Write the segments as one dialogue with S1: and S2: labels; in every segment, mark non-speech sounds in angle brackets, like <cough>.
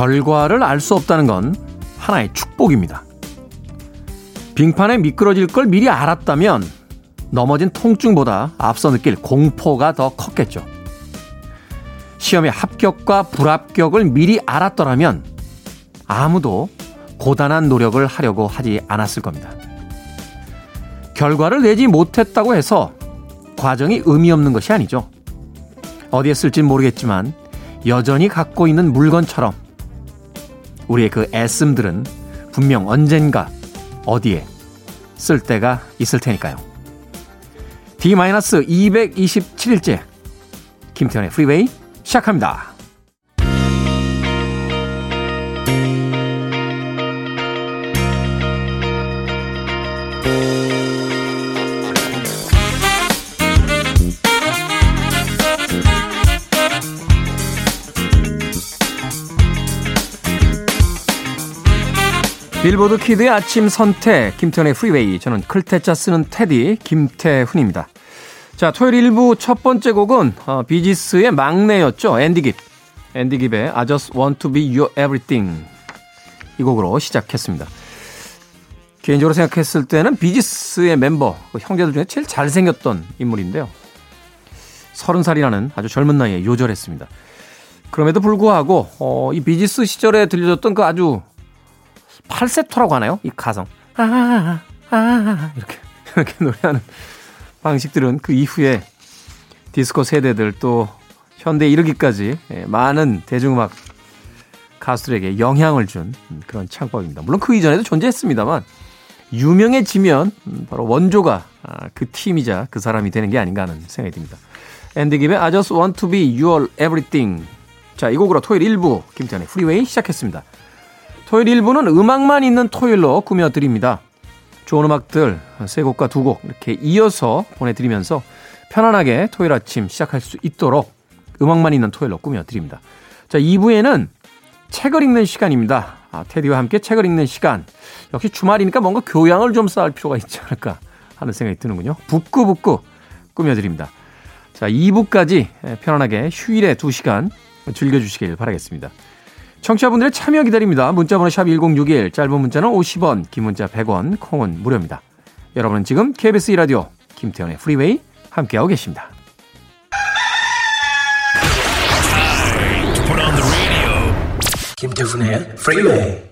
S1: 결과를 알 수 없다는 건 하나의 축복입니다. 빙판에 미끄러질 걸 미리 알았다면 넘어진 통증보다 앞서 느낄 공포가 더 컸겠죠. 시험의 합격과 불합격을 미리 알았더라면 아무도 고단한 노력을 하려고 하지 않았을 겁니다. 결과를 내지 못했다고 해서 과정이 의미 없는 것이 아니죠. 어디에 쓸진 모르겠지만 여전히 갖고 있는 물건처럼 우리의 그 애씀들은 분명 언젠가 어디에 쓸 때가 있을 테니까요. D-227일째 김태현의 프리웨이 시작합니다. 빌보드 키드의 아침 선택, 김태훈의 프리웨이. 저는 클 태 자 쓰는 테디, 김태훈입니다. 자, 토요일 1부 첫 번째 곡은 어, 비지스의 막내였죠. 앤디 깁. 앤디 깁의 I just want to be your everything. 이 곡으로 시작했습니다. 개인적으로 생각했을 때는 비지스의 멤버, 그 형제들 중에 제일 잘생겼던 인물인데요. 30살이라는 아주 젊은 나이에 요절했습니다. 그럼에도 불구하고, 어, 이 비지스 시절에 들려줬던 그 아주 팔세토라고 하나요? 이 가성. 아, 아, 아, 아, 이렇게, <laughs> 이렇게 노래하는 방식들은 그 이후에 디스코 세대들 또 현대 이르기까지 예, 많은 대중음악 가수들에게 영향을 준 그런 창법입니다. 물론 그 이전에도 존재했습니다만 유명해지면 바로 원조가 그 팀이자 그 사람이 되는 게 아닌가 하는 생각이 듭니다. 앤디 깁의 I just want to be your everything. 자, 이 곡으로 토요일 1부 김태훈의 프리웨이 시작했습니다. 토요일 1부는 음악만 있는 토요일로 꾸며드립니다. 좋은 음악들 세 곡과 두 곡 이렇게 이어서 보내드리면서 편안하게 토요일 아침 시작할 수 있도록 음악만 있는 토요일로 꾸며드립니다. 자, 2부에는 책을 읽는 시간입니다. 아, 테디와 함께 책을 읽는 시간. 역시 주말이니까 뭔가 교양을 좀 쌓을 필요가 있지 않을까 하는 생각이 드는군요. 북구북구 꾸며드립니다. 자, 2부까지 편안하게 휴일에 2시간 즐겨주시길 바라겠습니다. 청취자분들의 참여 기다립니다. 문자번호 샵 1061, 짧은 문자는 50원, 긴 문자 100원, 콩은 무료입니다. 여러분은 지금 KBS 2라디오 김태훈의 프리웨이 함께하고 계십니다. 김태훈의 프리웨이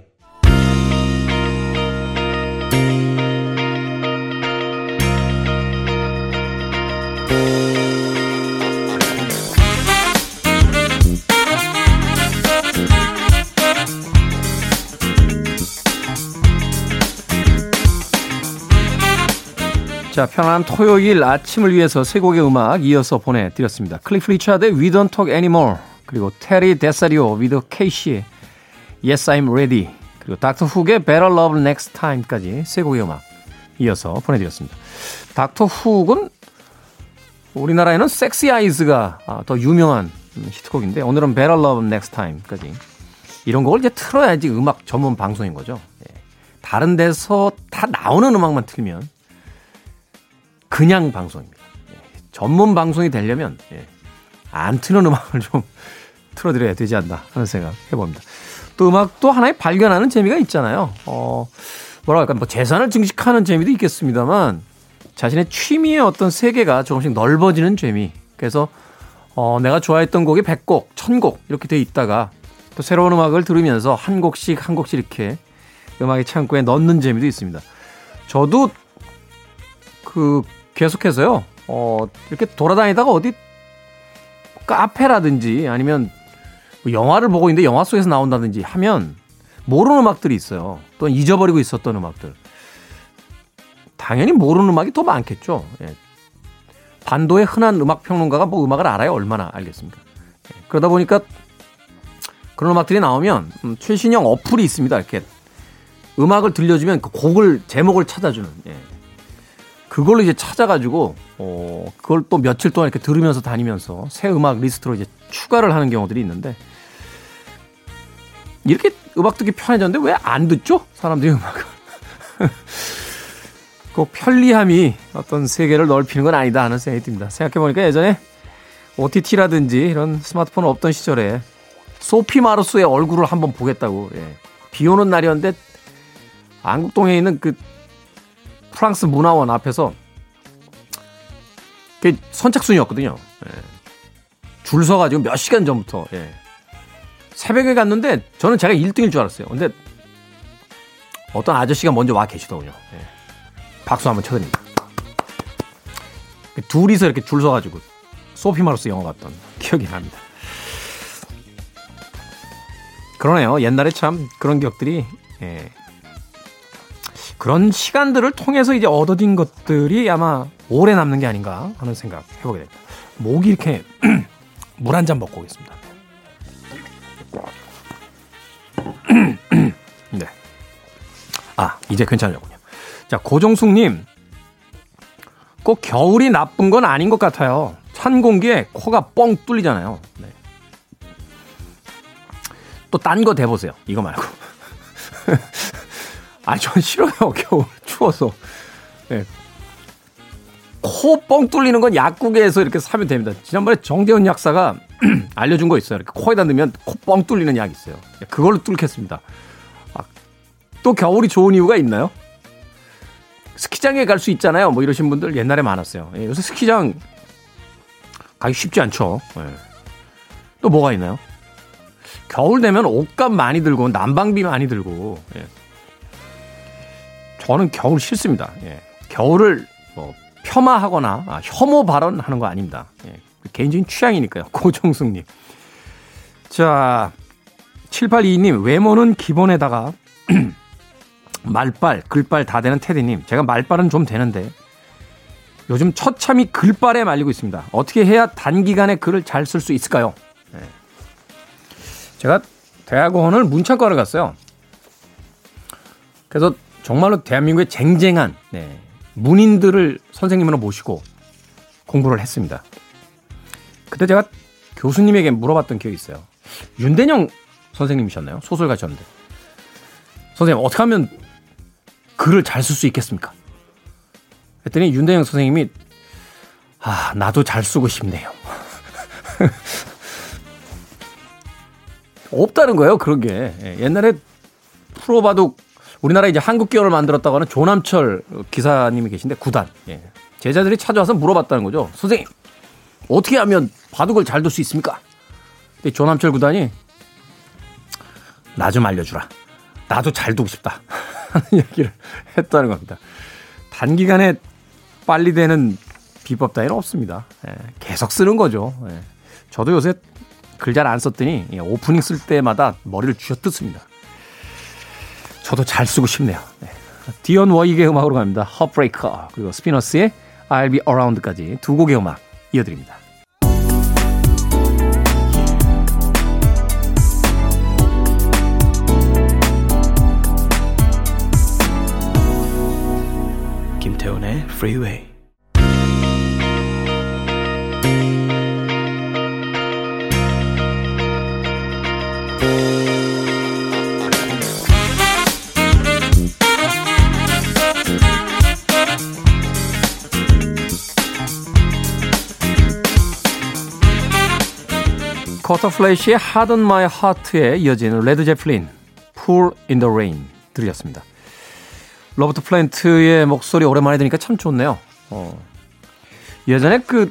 S1: 자, 편안한 토요일 아침을 위해서 세 곡의 음악 이어서 보내드렸습니다. 클리프 리차드의 We Don't Talk Anymore, 그리고 테리 데사리오 with 케이시의 Yes I'm Ready, 그리고 닥터 훅의 Better Love Next Time까지 세 곡의 음악 이어서 보내드렸습니다. 닥터 훅은 우리나라에는 섹시 아이즈가 더 유명한 히트곡인데 오늘은 Better Love Next Time까지 이런 곡을 이제 틀어야지 음악 전문 방송인 거죠. 예. 다른 데서 다 나오는 음악만 틀면 그냥 방송입니다. 예, 전문 방송이 되려면 예, 안 트는 음악을 좀 <laughs> 틀어드려야 되지 않나 하는 생각 해봅니다. 또 음악도 하나의 발견하는 재미가 있잖아요. 어, 뭐라 할까, 뭐 재산을 증식하는 재미도 있겠습니다만 자신의 취미의 어떤 세계가 조금씩 넓어지는 재미. 그래서 어, 내가 좋아했던 곡이 100곡, 1000곡 이렇게 돼 있다가 또 새로운 음악을 들으면서 한 곡씩 한 곡씩 이렇게 음악의 창고에 넣는 재미도 있습니다. 저도 그 계속해서요, 어, 이렇게 돌아다니다가 어디 카페라든지 아니면 뭐 영화를 보고 있는데 영화 속에서 나온다든지 하면 모르는 음악들이 있어요. 또는 잊어버리고 있었던 음악들. 당연히 모르는 음악이 더 많겠죠. 예. 반도의 흔한 음악 평론가가 뭐 음악을 알아요? 얼마나 알겠습니까? 예. 그러다 보니까 그런 음악들이 나오면 음, 최신형 어플이 있습니다. 이렇게 음악을 들려주면 그 곡을 제목을 찾아주는. 예. 그걸로 이제 찾아가지고 어 그걸 또 며칠 동안 이렇게 들으면서 다니면서 새 음악 리스트로 이제 추가를 하는 경우들이 있는데 이렇게 음악 듣기 편해졌는데 왜 안 듣죠? 사람들이 음악을. <laughs> 꼭 편리함이 어떤 세계를 넓히는 건 아니다 하는 생각이 듭니다. 생각해보니까 예전에 OTT라든지 이런 스마트폰 없던 시절에 소피 마르소의 얼굴을 한번 보겠다고. 예. 비 오는 날이었는데 안국동에 있는 그 프랑스 문화원 앞에서 그 선착순이었거든요. 예. 줄 서가지고 몇 시간 전부터 예. 새벽에 갔는데 저는 제가 1등일 줄 알았어요. 근데 어떤 아저씨가 먼저 와 계시더군요. 예. 박수 한번 쳐드립니다. 둘이서 이렇게 줄 서가지고 소피 마르스 영화 봤던 기억이 납니다. 그러네요. 옛날에 참 그런 기억들이 예. 그런 시간들을 통해서 이제 얻어진 것들이 아마 오래 남는 게 아닌가 하는 생각 해보게 됩니다. 목이 이렇게 <clears throat> 물 한 잔 먹고 오겠습니다. <clears throat> 네. 아, 이제 괜찮으려군요. 자, 고정숙님. 꼭 겨울이 나쁜 건 아닌 것 같아요. 찬 공기에 코가 뻥 뚫리잖아요. 네. 또딴 거 대보세요. 이거 말고. <laughs> 아, 전 싫어요. <laughs> 겨울 추워서. 네. 코 뻥 뚫리는 건 약국에서 이렇게 사면 됩니다. 지난번에 정대훈 약사가 <clears throat> 알려준 거 있어요. 이렇게 코에다 넣으면 코 뻥 뚫리는 약이 있어요. 그걸로 뚫겠습니다. 아, 또 겨울이 좋은 이유가 있나요? 스키장에 갈 수 있잖아요. 뭐 이러신 분들 옛날에 많았어요. 예, 요새 스키장 가기 쉽지 않죠. 예. 또 뭐가 있나요? 겨울 되면 옷값 많이 들고 난방비 많이 들고 예. 저는 겨울 싫습니다. 예. 겨울을 뭐 폄하하거나 아, 혐오 발언하는 거 아닙니다. 예. 개인적인 취향이니까요. <laughs> 고정숙님. 자, 7822님, 외모는 기본에다가 <clears throat> 말빨, 글빨 다 되는 테디님. 제가 말빨은 좀 되는데 요즘 처참히 글빨에 말리고 있습니다. 어떻게 해야 단기간에 글을 잘 쓸 수 있을까요? 네. 제가 대학원을 문창과를 갔어요. 그래서 정말로 대한민국의 쟁쟁한 네, 문인들을 선생님으로 모시고 공부를 했습니다. 그때 제가 교수님에게 물어봤던 기억이 있어요. 윤대영 선생님이셨나요? 소설 가셨는데. 선생님, 어떻게 하면 글을 잘 쓸 수 있겠습니까? 했더니 윤대영 선생님이 아, 나도 잘 쓰고 싶네요. <laughs> 없다는 거예요, 그런 게. 예, 옛날에 프로바도 우리나라 이제 한국 기업을 만들었다고 하는 조남철 기사님이 계신데 구단. 예. 제자들이 찾아와서 물어봤다는 거죠. 선생님, 어떻게 하면 바둑을 잘 둘 수 있습니까? 근데 조남철 구단이 나 좀 알려주라. 나도 잘 두고 싶다. <laughs> 하는 얘기를 했다는 겁니다. 단기간에 빨리 되는 비법 따위는 없습니다. 예, 계속 쓰는 거죠. 예. 저도 요새 글 잘 안 썼더니 예, 오프닝 쓸 때마다 머리를 쥐어뜯습니다. 저도 잘 쓰고 싶네요. 네. 디언 워익의 음악으로 갑니다. Heartbreaker 그리고 스피너스의 I'll Be Around까지 두 곡의 음악 이어드립니다. 김태훈의 Freeway 쿼터플래시의 Harden My Heart에 이어지는 레드 제플린 Fool in the Rain 들으셨습니다. 로버트 플랜트의 목소리 오랜만에 들으니까 참 좋네요. 어. 예전에 그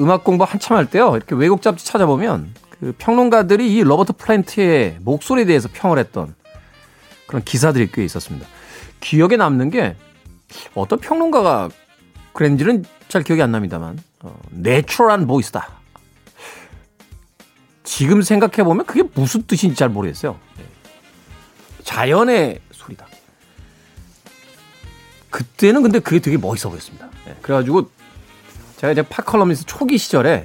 S1: 음악 공부 한참 할 때요. 이렇게 외국 잡지 찾아보면 그 평론가들이 이 로버트 플랜트의 목소리에 대해서 평을 했던 그런 기사들이 꽤 있었습니다. 기억에 남는 게 어떤 평론가가 그랬는지는 잘 기억이 안 납니다만 어, natural한 voice다. 지금 생각해 보면 그게 무슨 뜻인지 잘 모르겠어요. 네. 자연의 소리다. 그때는 근데 그게 되게 멋있어 보였습니다. 네. 그래가지고 제가 이제 팝 칼럼니스트 초기 시절에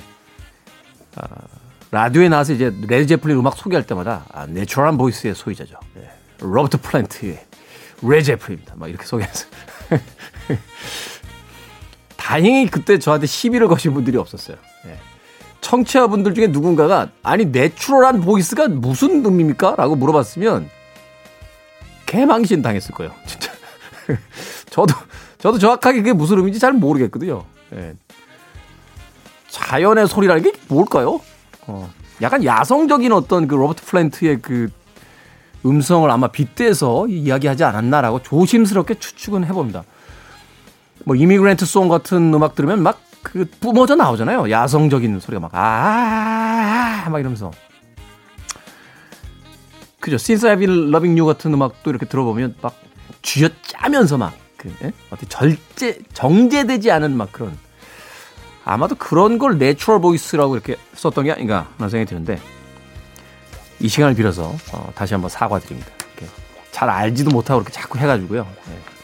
S1: 아, 라디오에 나와서 이제 레드 제플린 음악 소개할 때마다 아, natural한 voice의 소유자죠. 네. 로버트 플랜트의 레드 제플린입니다. 막 이렇게 소개해서 <laughs> 다행히 그때 저한테 시비를 거신 분들이 없었어요. 네. 청취자분들 중에 누군가가 아니 natural한 voice가 무슨 의미입니까? 라고 물어봤으면 개망신 당했을 거예요. <laughs> 진짜. 저도 저도 정확하게 그게 무슨 의미인지 잘 모르겠거든요. 예. 자연의 소리라는 게 뭘까요? 어. 약간 야성적인 어떤 그 로버트 플랜트의 그 음성을 아마 빗대서 이야기하지 않았나라고 조심스럽게 추측은 해봅니다. 뭐 Immigrant Song 같은 음악 들으면 막 그 뿜어져 나오잖아요. 야성적인 소리가 막 아막 아, 이러면서 그죠? Since I've been loving you 같은 음악도 이렇게 들어보면 막 쥐어짜면서 막 그, 예? 어떻게 절제 정제되지 않은 막 그런 아마도 그런 걸 natural voice라고 이렇게 썼던 게 아닌가 하는 생각이 드는데 이 시간을 빌어서 어, 다시 한번 사과드립니다. 잘 알지도 못하고 이렇게 자꾸 해가지고요. 네.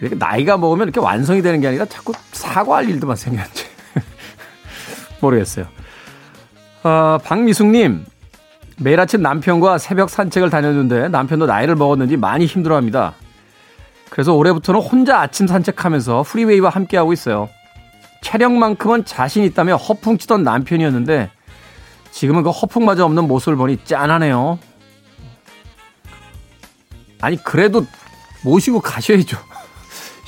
S1: 나이가 먹으면 이렇게 완성이 되는 게 아니라 자꾸 사과할 일도만 생겼는지 <laughs> 모르겠어요. 어, 박미숙님 매일 아침 남편과 새벽 산책을 다녔는데 남편도 나이를 먹었는지 많이 힘들어 합니다. 그래서 올해부터는 혼자 아침 산책하면서 프리웨이와 함께하고 있어요. 체력만큼은 자신 있다며 허풍치던 남편이었는데 지금은 그 허풍마저 없는 모습을 보니 짠하네요. 아니 그래도 모시고 가셔야죠.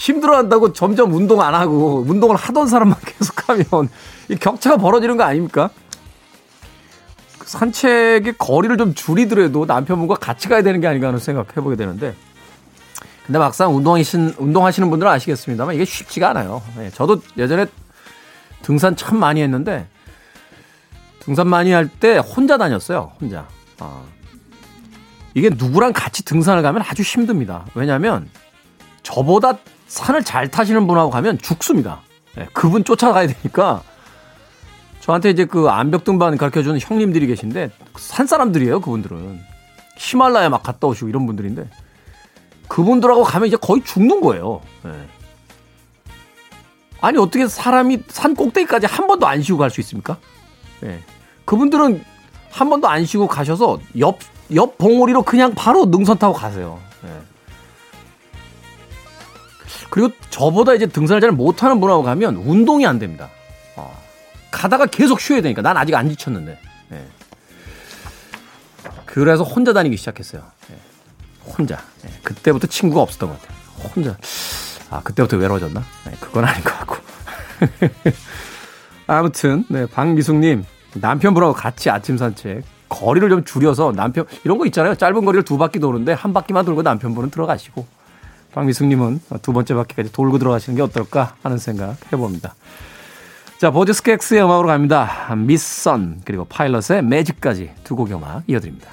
S1: 힘들어한다고 점점 운동 안 하고 운동을 하던 사람만 <laughs> 계속하면 이 격차가 벌어지는 거 아닙니까? 산책의 거리를 좀 줄이더라도 남편분과 같이 가야 되는 게 아닌가 하는 생각 해 보게 되는데 근데 막상 운동하신, 운동하시는 분들은 아시겠습니다만 이게 쉽지가 않아요. 네, 저도 예전에 등산 참 많이 했는데 등산 많이 할 때 혼자 다녔어요. 혼자. 아. 이게 누구랑 같이 등산을 가면 아주 힘듭니다. 왜냐하면 저보다 산을 잘 타시는 분하고 가면 죽습니다. 네, 그분 쫓아가야 되니까 저한테 이제 그 암벽 등반 가르쳐 주는 형님들이 계신데 산 사람들이에요, 그분들은. 히말라야 막 갔다 오시고 이런 분들인데 그분들하고 가면 이제 거의 죽는 거예요. 네. 아니 어떻게 사람이 산 꼭대기까지 한 번도 안 쉬고 갈 수 있습니까? 네. 그분들은 한 번도 안 쉬고 가셔서 옆, 옆 봉우리로 그냥 바로 능선 타고 가세요. 네. 그리고 저보다 이제 등산을 잘 못하는 분하고 가면 운동이 안 됩니다. 어. 가다가 계속 쉬어야 되니까 난 아직 안 지쳤는데. 네. 그래서 혼자 다니기 시작했어요. 네. 혼자. 네. 그때부터 친구가 없었던 것 같아요. 혼자. 아, 그때부터 외로워졌나? 네, 그건 아닌 것 같고. <laughs> 아무튼, 네, 박미숙님, 남편분하고 같이 아침 산책, 거리를 좀 줄여서 남편, 이런 거 있잖아요. 짧은 거리를 두 바퀴 도는데 한 바퀴만 돌고 남편분은 들어가시고, 박미숙님은 두 번째 바퀴까지 돌고 들어가시는 게 어떨까 하는 생각 해봅니다. 자, 보드 스캑스의 음악으로 갑니다. 미선, 그리고 파일럿의 매직까지 두 곡의 음악 이어드립니다.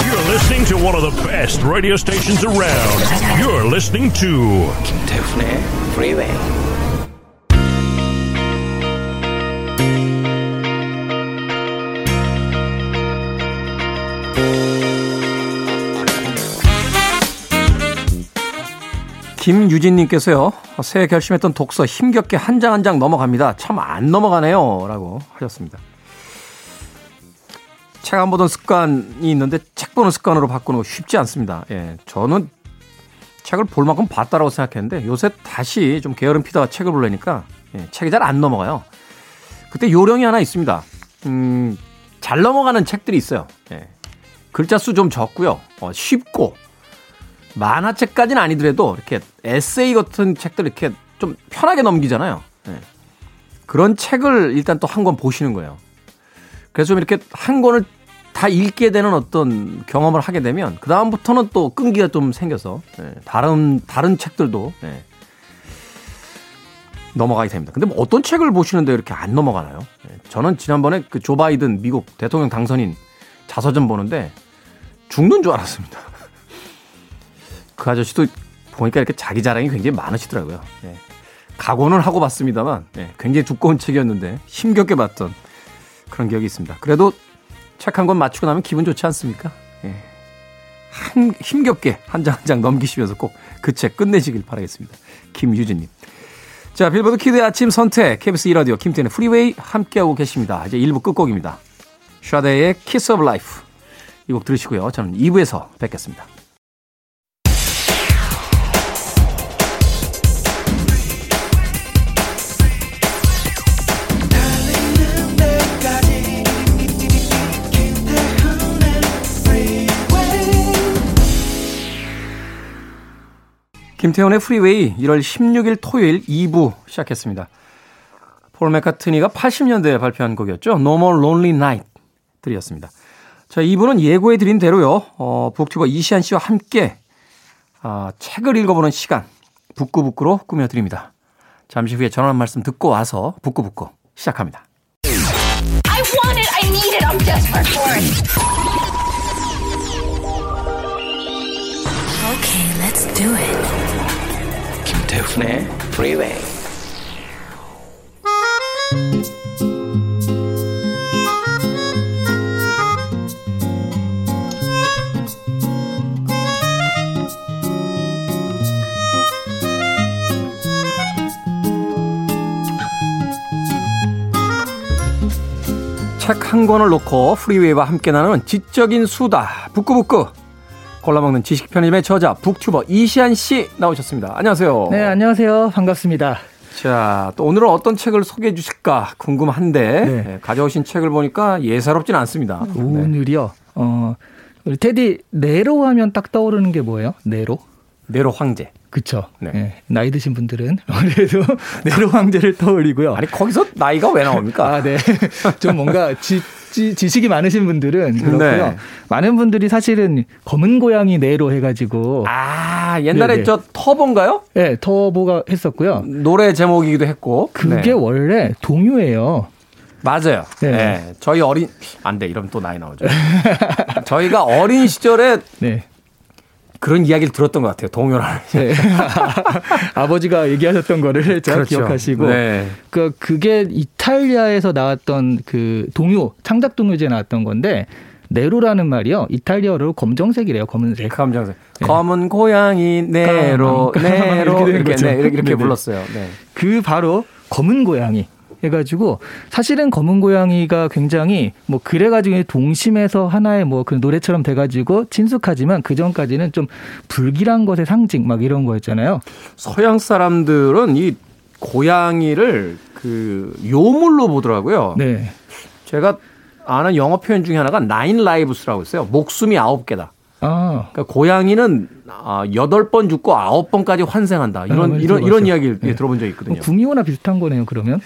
S2: You're listening to one of the best radio stations around. You're listening to 김태훈의 Freeway.
S1: 김유진님께서요, 새해 결심했던 독서 힘겹게 한장 한 장 넘어갑니다. 참 안 넘어가네요. 라고 하셨습니다. 책 안 보던 습관이 있는데 책 보는 습관으로 바꾸는 거 쉽지 않습니다. 예, 저는 책을 볼 만큼 봤다라고 생각했는데 요새 다시 좀 게으름 피다가 책을 보려니까 예, 책이 잘 안 넘어가요. 그때 요령이 하나 있습니다. 음, 잘 넘어가는 책들이 있어요. 예, 글자 수 좀 적고요. 어, 쉽고 만화책까지는 아니더라도 이렇게 에세이 같은 책들 이렇게 좀 편하게 넘기잖아요. 네. 그런 책을 일단 또 한 권 보시는 거예요. 그래서 좀 이렇게 한 권을 다 읽게 되는 어떤 경험을 하게 되면 그 다음부터는 또 끈기가 좀 생겨서 네. 다른 다른 책들도 네. 넘어가게 됩니다. 근데 뭐 어떤 책을 보시는데 이렇게 안 넘어가나요? 네. 저는 지난번에 그 조 바이든 미국 대통령 당선인 자서전 보는데 죽는 줄 알았습니다. 그 아저씨도 보니까 이렇게 자기 자랑이 굉장히 많으시더라고요. 예. 각오는 하고 봤습니다만 예, 굉장히 두꺼운 책이었는데 힘겹게 봤던 그런 기억이 있습니다. 그래도 책 한 권 마치고 나면 기분 좋지 않습니까? 예. 한, 힘겹게 한 장 한 장 넘기시면서 꼭 그 책 끝내시길 바라겠습니다. 김유진님. 자, 빌보드 키드의 아침 선택, KBS 2라디오 김태현의 프리웨이 함께하고 계십니다. 이제 1부 끝곡입니다. Sade의 Kiss of Life. 이 곡 들으시고요. 저는 2부에서 뵙겠습니다. 김태훈의 프리웨이 1월 16일 토요일 2부 시작했습니다. 폴 맥카트니가 80년대에 발표한 곡이었죠. No More Lonely Night 들이었습니다. 자, 이분은 예고해드린 대로요. 어, 북튜버 이시안 씨와 함께 아, 책을 읽어보는 시간 북구북구로 꾸며드립니다. 잠시 후에 전화 한 말씀 듣고 와서 북구북구 시작합니다. I want it, I need it, I'm desperate for it. Okay, let's do it. 김태훈의 Freeway. 책 한 권을 놓고 프리웨이와 함께 나누는 지적인 수다 북구북구 골라먹는 지식 편의점의 저자 북튜버 이시안 씨 나오셨습니다. 안녕하세요.
S3: 네, 안녕하세요. 반갑습니다.
S1: 자, 또 오늘은 어떤 책을 소개해 주실까 궁금한데 네. 네, 가져오신 책을 보니까 예사롭진 않습니다.
S3: 오늘이요. 네. 어, 우리 테디 네로 하면 딱 떠오르는 게 뭐예요? 네로?
S1: 네로 황제.
S3: 그쵸. 네. 네. 나이 드신 분들은 아무래도 <laughs> 네로 황제를 떠올리고요.
S1: 아니 거기서 나이가 왜 나옵니까?
S3: 아, 네. 좀 뭔가 지, 지, 지식이 많으신 분들은 그렇고요. 네. 많은 분들이 사실은 검은 고양이 네로 해가지고
S1: 아 옛날에 네네. 저 터보인가요?
S3: 네, 터보가 했었고요.
S1: 노래 제목이기도 했고
S3: 그게 네. 원래 동요예요.
S1: 맞아요. 네. 네. 저희 어린 안 돼. 이러면 또 나이 나오죠. 저희가 어린 시절에 네. 그런 이야기를 들었던 것 같아요. 동요라는. 네. <laughs>
S3: 아버지가 얘기하셨던 거를 잘 그렇죠. 기억하시고. 네. 그 그게 이탈리아에서 나왔던 그 동요 창작 동요제 나왔던 건데 네로라는 말이요. 이탈리아어로 검정색이래요. 검은색.
S1: 검정색. 네. 검은 고양이 네로 네로 <laughs> 이렇게 네, 이렇게, 이렇게 불렀어요. 네.
S3: 그 바로 검은 고양이 해가지고 사실은 검은 고양이가 굉장히 뭐 그래가지고 동심에서 하나의 뭐 그 노래처럼 돼가지고 친숙하지만 그 전까지는 좀 불길한 것의 상징 막 이런 거였잖아요.
S1: 서양 사람들은 이 고양이를 그 요물로 보더라고요. 네. 제가 아는 영어 표현 중에 하나가 나인 라이브스라고 있어요. 목숨이 아홉 개다. 아. 그러니까 고양이는 아, 여덟 번 죽고 아홉 번까지 환생한다. 이런 아, 이런 이런 이야기를 네. 들어본 적이 있거든요. 뭐
S3: 구미호나 비슷한 거네요. 그러면.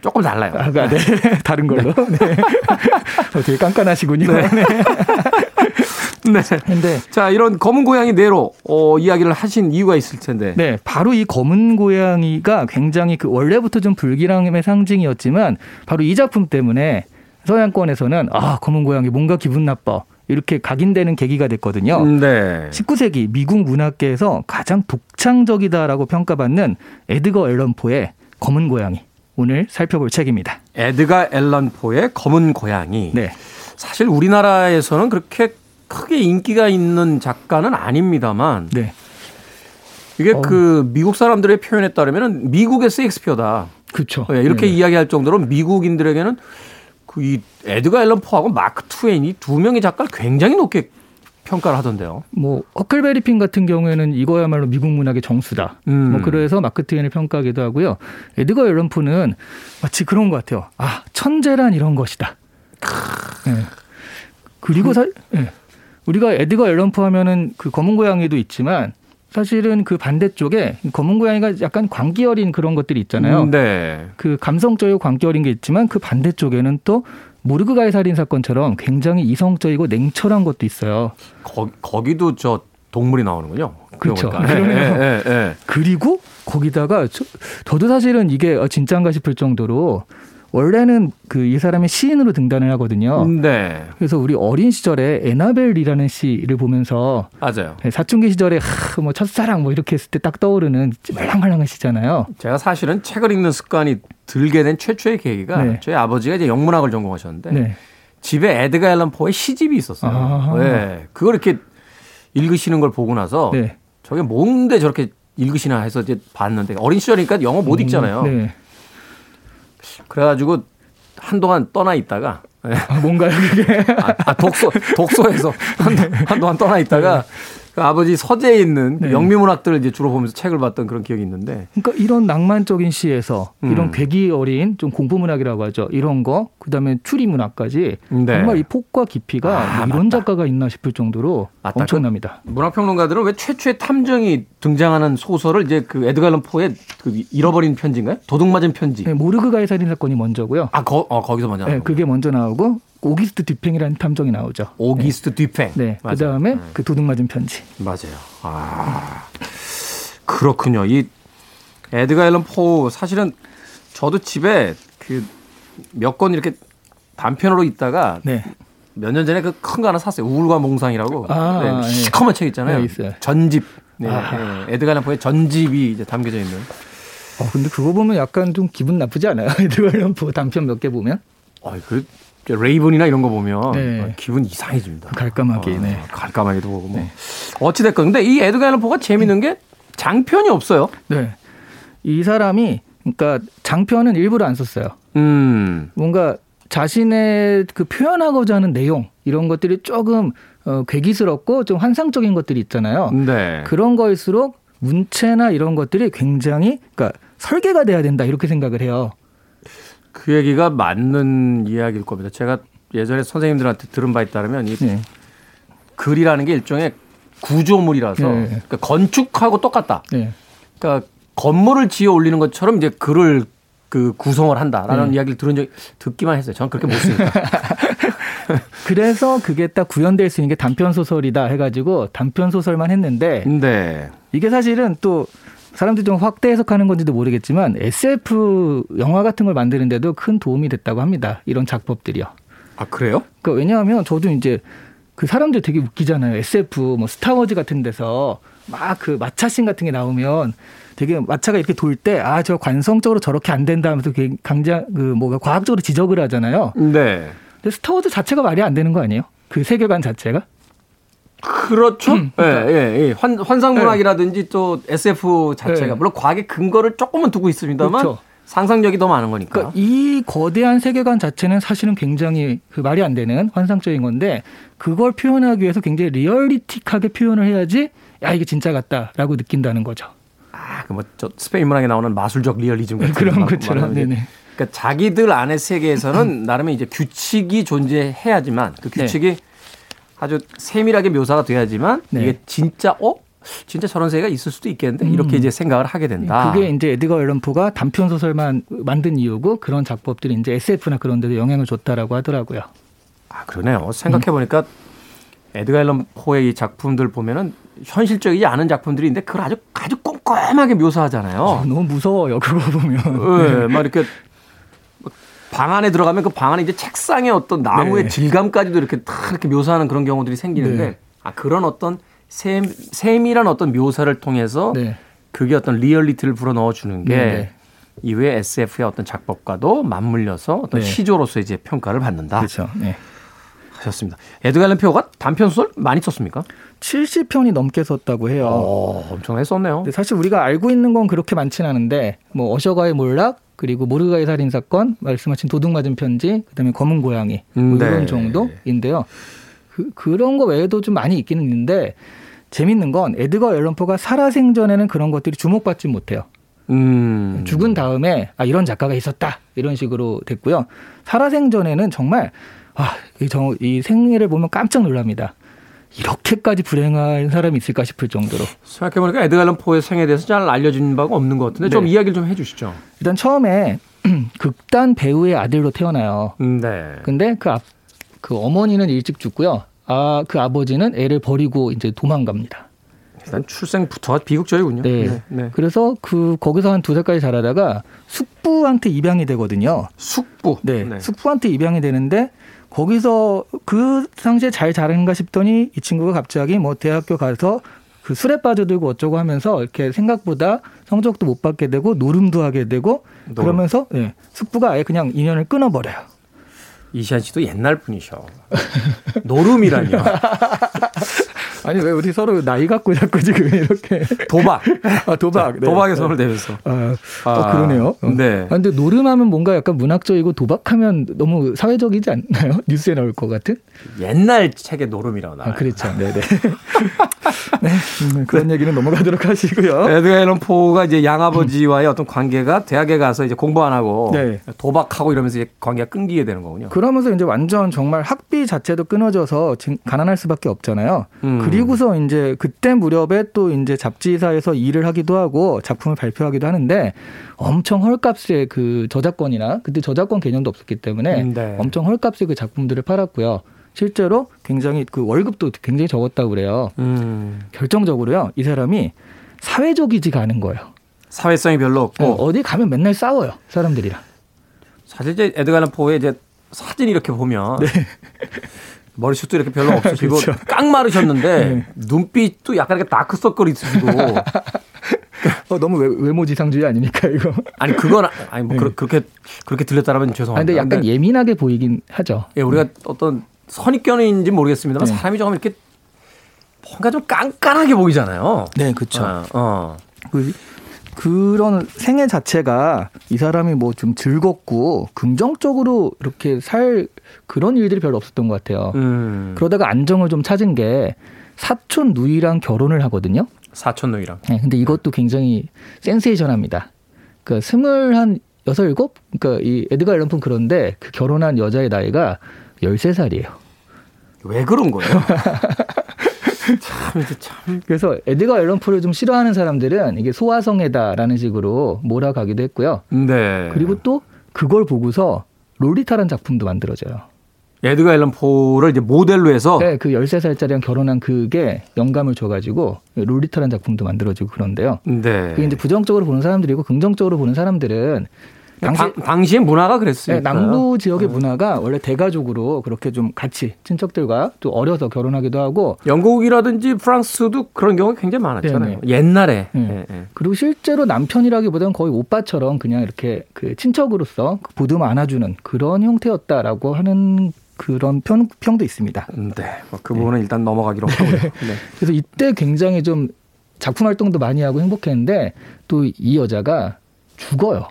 S1: 조금 달라요.
S3: 아, 네. <laughs> 다른 걸로. 네. 네. <laughs> 어, 되게 깐깐하시군요. 네. 네. <laughs>
S1: 네. 근데 자 이런 검은 고양이 내로 어, 이야기를 하신 이유가 있을 텐데.
S3: 네, 바로 이 검은 고양이가 굉장히 그 원래부터 좀 불길함의 상징이었지만 바로 이 작품 때문에 서양권에서는 아 검은 고양이 뭔가 기분 나빠. 이렇게 각인되는 계기가 됐거든요. 네. 19세기 미국 문학계에서 가장 독창적이다라고 평가받는 에드거 앨런 포의 검은 고양이. 오늘 살펴볼 책입니다.
S1: 에드가 앨런 포의 검은 고양이. 네. 사실 우리나라에서는 그렇게 크게 인기가 있는 작가는 아닙니다만. 네. 이게 어. 그 미국 사람들의 표현에 따르면 미국의 셰익스피어다.
S3: 그렇죠.
S1: 이렇게 네. 이야기할 정도로 미국인들에게는 그 이 에드가 앨런 포하고 마크 투웨인이 두 명의 작가를 굉장히 높게 평가를 하던데요.
S3: 뭐 허클베리 핀 같은 경우에는 이거야말로 미국 문학의 정수다. 음. 뭐 그래서 마크 트웨인을 평가하기도 하고요. 에드거 앨런 푸는 마치 그런 것 같아요. 아 천재란 이런 것이다. 네. 그리고 사, 네. 우리가 에드거 앨런 푸 하면은 그 검은 고양이도 있지만 사실은 그 반대쪽에 검은 고양이가 약간 광기 어린 그런 것들이 있잖아요. 음, 네. 그 감성적이고 광기 어린 게 있지만 그 반대쪽에는 또 모르그가의 살인 사건처럼 굉장히 이성적이고 냉철한 것도 있어요.
S1: 거, 거기도 저 동물이 나오는군요.
S3: 그렇죠. 예, 예, 예, 그리고 거기다가 저, 저도 사실은 이게 진짜인가 싶을 정도로 원래는 그 이 사람이 시인으로 등단을 하거든요. 네. 그래서 우리 어린 시절에 에나벨이라는 시를 보면서
S1: 맞아요.
S3: 네, 사춘기 시절에 하, 뭐 첫사랑 뭐 이렇게 했을 때 딱 떠오르는 말랑말랑한 시잖아요.
S1: 제가 사실은 책을 읽는 습관이 들게 된 최초의 계기가 네. 저희 아버지가 이제 영문학을 전공하셨는데 네. 집에 에드가 앨런 포의 시집이 있었어요. 아. 네. 그걸 이렇게 읽으시는 걸 보고 나서 네. 저게 뭔데 저렇게 읽으시나 해서 이제 봤는데 어린 시절이니까 영어 못 음, 읽잖아요. 음, 그래가지고 한동안 떠나 있다가
S3: 아, 뭔가요 그게?
S1: 아, 아, 독서 독서에서 한동안, <laughs> 한동안 떠나 있다가 그 아버지 서재에 있는 네. 영미문학들을 이제 주로 보면서 책을 봤던 그런 기억이 있는데.
S3: 그러니까 이런 낭만적인 시에서 이런 음. 괴기 어린 좀 공부 문학이라고 하죠. 이런 거, 그다음에 추리 문학까지 네. 정말 이 폭과 깊이가 아, 이런 맞다. 작가가 있나 싶을 정도로 맞다. 엄청납니다.
S1: 그 문학평론가들은 왜 최초의 탐정이 등장하는 소설을 이제 그 에드가 앨런 포의 그 잃어버린 편지인가요? 도둑 맞은 편지.
S3: 네, 모르그가의 살인 사건이 먼저고요.
S1: 아, 거, 어, 거기서 먼저.
S3: 네, 그게 먼저 나오고 오귀스트 뒤팽이라는 탐정이 나오죠.
S1: 오귀스트 네. 뒤팽.
S3: 네. 그 다음에 네. 그 도둑 맞은 편지.
S1: 맞아요. 아 그렇군요. 이 에드가 앨런 포 사실은 저도 집에 그 몇 권 이렇게 단편으로 있다가 네. 몇년 전에 그 큰 거 하나 샀어요. 우울과 몽상이라고. 아, 네, 네. 시커먼 책 있잖아요. 네, 있어요. 전집. 네, 네. 에드가 앨런 포의 전집이 이제 담겨져 있는.
S3: 어, 근데 그거 보면 약간 좀 기분 나쁘지 않아요? <laughs> 에드가 앨런 포 단편 몇 개 보면?
S1: 아, 그 레이븐이나 이런 거 보면 네. 기분 이상해집니다.
S3: 갈까마게,
S1: 어, 네. 갈까마게도 보고 뭐. 네. 어찌됐건. 근데 이 에드가 앨런 포가 재밌는 게 장편이 없어요.
S3: 네. 이 사람이 그러니까 장편은 일부러 안 썼어요. 음. 뭔가 자신의 그 표현하고자 하는 내용 이런 것들이 조금 어, 괴기스럽고 좀 환상적인 것들이 있잖아요. 네. 그런 거일수록 문체나 이런 것들이 굉장히 그러니까 설계가 돼야 된다 이렇게 생각을 해요.
S1: 그 얘기가 맞는 이야기일 겁니다. 제가 예전에 선생님들한테 들은 바에 따르면 이 네. 글이라는 게 일종의 구조물이라서 네. 그러니까 건축하고 똑같다. 네. 그러니까 건물을 지어 올리는 것처럼 이제 글을 그 구성을 한다라는 네. 이야기를 들은 적 듣기만 했어요. 저는 그렇게 못 씁니다. <laughs>
S3: 그래서 그게 딱 구현될 수 있는 게 단편 소설이다 해가지고 단편 소설만 했는데 네. 이게 사실은 또 사람들이 좀 확대 해석하는 건지도 모르겠지만 SF 영화 같은 걸 만드는데도 큰 도움이 됐다고 합니다. 이런 작법들이요.
S1: 아 그래요?
S3: 그러니까 왜냐하면 저도 이제 그 사람들 되게 웃기잖아요. SF 뭐 스타워즈 같은 데서 막 그 마차씬 같은 게 나오면 되게 마차가 이렇게 돌 때 아 저 관성적으로 저렇게 안 된다 하면서 강장 그 뭐가 과학적으로 지적을 하잖아요. 네. 근데 스타워즈 자체가 말이 안 되는 거 아니에요? 그 세계관 자체가?
S1: 그렇죠. 음, 그러니까. 예, 예, 예. 환, 환상문학이라든지 예. 또 SF 자체가 예. 물론 과학의 근거를 조금은 두고 있습니다만 그렇죠. 상상력이 더 많은 거니까. 그러니까
S3: 이 거대한 세계관 자체는 사실은 굉장히 그 말이 안 되는 환상적인 건데 그걸 표현하기 위해서 굉장히 리얼리틱하게 표현을 해야지 야 이게 진짜 같다라고 느낀다는 거죠.
S1: 아, 그 뭐 저 스페인 문학에 나오는 마술적 리얼리즘 같은
S3: 그런 것처럼. 네네.
S1: 그러니까 자기들 안의 세계에서는 <clears throat> 나름의 이제 규칙이 존재해야지만 그 규칙이 네. 아주 세밀하게 묘사가 돼야지만 네. 이게 진짜 어 진짜 저런 세계가 있을 수도 있겠는데 이렇게 음. 이제 생각을 하게 된다.
S3: 그게 이제 에드거 앨런포가 단편 소설만 만든 이유고 그런 작법들이 이제 SF나 그런 데도 영향을 줬다라고 하더라고요.
S1: 아 그러네요. 생각해 보니까 음. 에드가 앨런 포의 이 작품들 보면은 현실적이지 않은 작품들이 있는데 그걸 아주 아주 꼼꼼하게 묘사하잖아요. 아,
S3: 너무 무서워요. 그거 보면.
S1: 네, 막 이렇게 방 안에 들어가면 그 방 안에 이제 책상의 어떤 나무의 네. 질감까지도 이렇게 다 이렇게 묘사하는 그런 경우들이 생기는데 네. 아 그런 어떤 세, 세밀한 어떤 묘사를 통해서 네. 그게 어떤 리얼리티를 불어 넣어 주는 게 네, 네. 이후에 SF의 어떤 작법과도 맞물려서 어떤 네. 시조로서 이제 평가를 받는다.
S3: 그렇죠. 네.
S1: 하셨습니다. 앨런 포가 단편 소설 많이 썼습니까?
S3: 70편이 넘게 썼다고 해요.
S1: 오, 엄청나게 썼네요.
S3: 사실 우리가 알고 있는 건 그렇게 많지는 않은데 뭐 어셔가의 몰락, 그리고 모르가의 살인 사건, 말씀하신 도둑 맞은 편지, 그다음에 검은 고양이 뭐 음, 네. 이런 정도인데요. 그, 그런 거 외에도 좀 많이 있기는 있는데 재밌는 건 에드거 앨런포가 살아생전에는 그런 것들이 주목받지 못해요. 음. 죽은 다음에 아 이런 작가가 있었다 이런 식으로 됐고요. 살아생전에는 정말 아이 이 생애를 보면 깜짝 놀랍니다. 이렇게까지 불행한 사람이 있을까 싶을 정도로.
S1: 생각해보니까 에드가 앨런 포의 생에 대해서 잘 알려진 바가 없는 것 같은데 네. 좀 이야기를 좀 해주시죠.
S3: 일단 처음에 <clears throat> 극단 배우의 아들로 태어나요. 음, 네. 근데 그, 아, 그 어머니는 일찍 죽고요. 아, 그 아버지는 애를 버리고 이제 도망갑니다.
S1: 일단 출생부터가 비극적이군요.
S3: 네. 네. 네. 그래서 그 거기서 한 두 살까지 자라다가 숙부한테 입양이 되거든요.
S1: 숙부.
S3: 네. 네. 숙부한테 입양이 되는데 거기서 그 당시에 잘 자란가 싶더니 이 친구가 갑자기 뭐 대학교 가서 그 술에 빠져들고 어쩌고 하면서 이렇게 생각보다 성적도 못 받게 되고 노름도 하게 되고. 그러면서 예, 숙부가 아예 그냥 인연을 끊어버려요.
S1: 이시안 씨도 옛날 분이셔. 노름이라뇨. <laughs>
S3: 아니 왜 우리 서로 나이 갖고 자꾸 지금 이렇게
S1: 도박.
S3: 아 도박.
S1: 네. 도박에 손을 대면서.
S3: 아, 아, 어, 그러네요.
S1: 네.
S3: 아, 근데 노름하면 뭔가 약간 문학적이고 도박하면 너무 사회적이지 않나요? <laughs> 뉴스에 나올 것 같은?
S1: 옛날 책의 노름이라고 나와요.
S3: 아, 그렇죠. 네네. <laughs> 네, 음, 그런 얘기는 넘어가도록 하시고요.
S1: 에드가 앨런 포가 이제 양아버지와의 어떤 관계가 대학에 가서 이제 공부 안 하고
S3: 네.
S1: 도박하고 이러면서 이제 관계가 끊기게 되는 거군요.
S3: 그 러면서 이제 완전 정말 학비 자체도 끊어져서 가난할 수밖에 없잖아요.
S1: 음.
S3: 그리고서 이제 그때 무렵에 또 이제 잡지사에서 일을 하기도 하고 작품을 발표하기도 하는데 엄청 헐값에 그 저작권이나 그때 저작권 개념도 없었기 때문에
S1: 음, 네.
S3: 엄청 헐값에 그 작품들을 팔았고요. 실제로 굉장히 그 월급도 굉장히 적었다고 그래요.
S1: 음.
S3: 결정적으로요. 이 사람이 사회적이지가 않은 거예요.
S1: 사회성이 별로 없고
S3: 어, 어디 가면 맨날 싸워요. 사람들이랑.
S1: 사실 이제 에드가 앨런 포의 이제 사진 이렇게 보면
S3: 네.
S1: 머리숱도 이렇게 별로 <laughs> 없으시고
S3: 그렇죠.
S1: 깡 마르셨는데
S3: 네.
S1: 눈빛도 약간 이렇게 다크서클 있으시고 <laughs>
S3: 어, 너무 외, 외모지 상주의 아닙니까 이거?
S1: 아니 그건 아니 뭐 그, 렇게 그렇게 들렸다라면
S3: 아,
S1: 죄송합니다.
S3: 근데 약간 예민하게 보이긴 하죠.
S1: 예, 우리가 어떤 선입견인지 모르겠습니다만
S3: 네.
S1: 사람이 조금 이렇게 뭔가 좀 깐깐하게 보이잖아요.
S3: 네, 그렇죠.
S1: 어, 어.
S3: 그, 그런 생애 자체가 이 사람이 뭐 좀 즐겁고 긍정적으로 이렇게 살 그런 일들이 별로 없었던 것 같아요.
S1: 음.
S3: 그러다가 안정을 좀 찾은 게 사촌 누이랑 결혼을 하거든요.
S1: 사촌 누이랑.
S3: 네, 근데 이것도 굉장히 센세이션합니다. 그 스물한 여섯 일곱? 그러니까 이 에드가 앨런폰 그런데 그 결혼한 여자의 나이가 13살이에요.
S1: 왜 그런 거예요? <laughs> <laughs> 참, 이제 참.
S3: 그래서 에드가 앨런 포를 좀 싫어하는 사람들은 이게 소아성애다라는 식으로 몰아가기도 했고요.
S1: 네.
S3: 그리고 또 그걸 보고서 롤리타라는 작품도 만들어져요.
S1: 에드가 앨런 포를 이제 모델로 해서
S3: 네, 그 13살짜리랑 결혼한 그게 영감을 줘 가지고 롤리타라는 작품도 만들어지고 그런데요.
S1: 네.
S3: 그게 이제 부정적으로 보는 사람들이고 긍정적으로 보는 사람들은 당시
S1: 당, 당시의 문화가
S3: 네,
S1: 그랬으니까.
S3: 남부 지역의 문화가 원래 대가족으로 그렇게 좀 같이 친척들과 또 어려서 결혼하기도 하고
S1: 영국이라든지 프랑스도 그런 경우가 굉장히 많았잖아요.
S3: 네,
S1: 옛날에.
S3: 네.
S1: 예, 예.
S3: 그리고 실제로 남편이라기보다는 거의 오빠처럼 그냥 이렇게 그 친척으로서 보듬어 안아주는 그런 형태였다라고 하는 그런 평, 평도 있습니다.
S1: 음, 네. 뭐그 부분은 일단 넘어가기로 하고요. 네.
S3: 그래서 이때 굉장히 좀 작품 활동도 많이 하고 행복했는데 또 이 여자가 죽어요.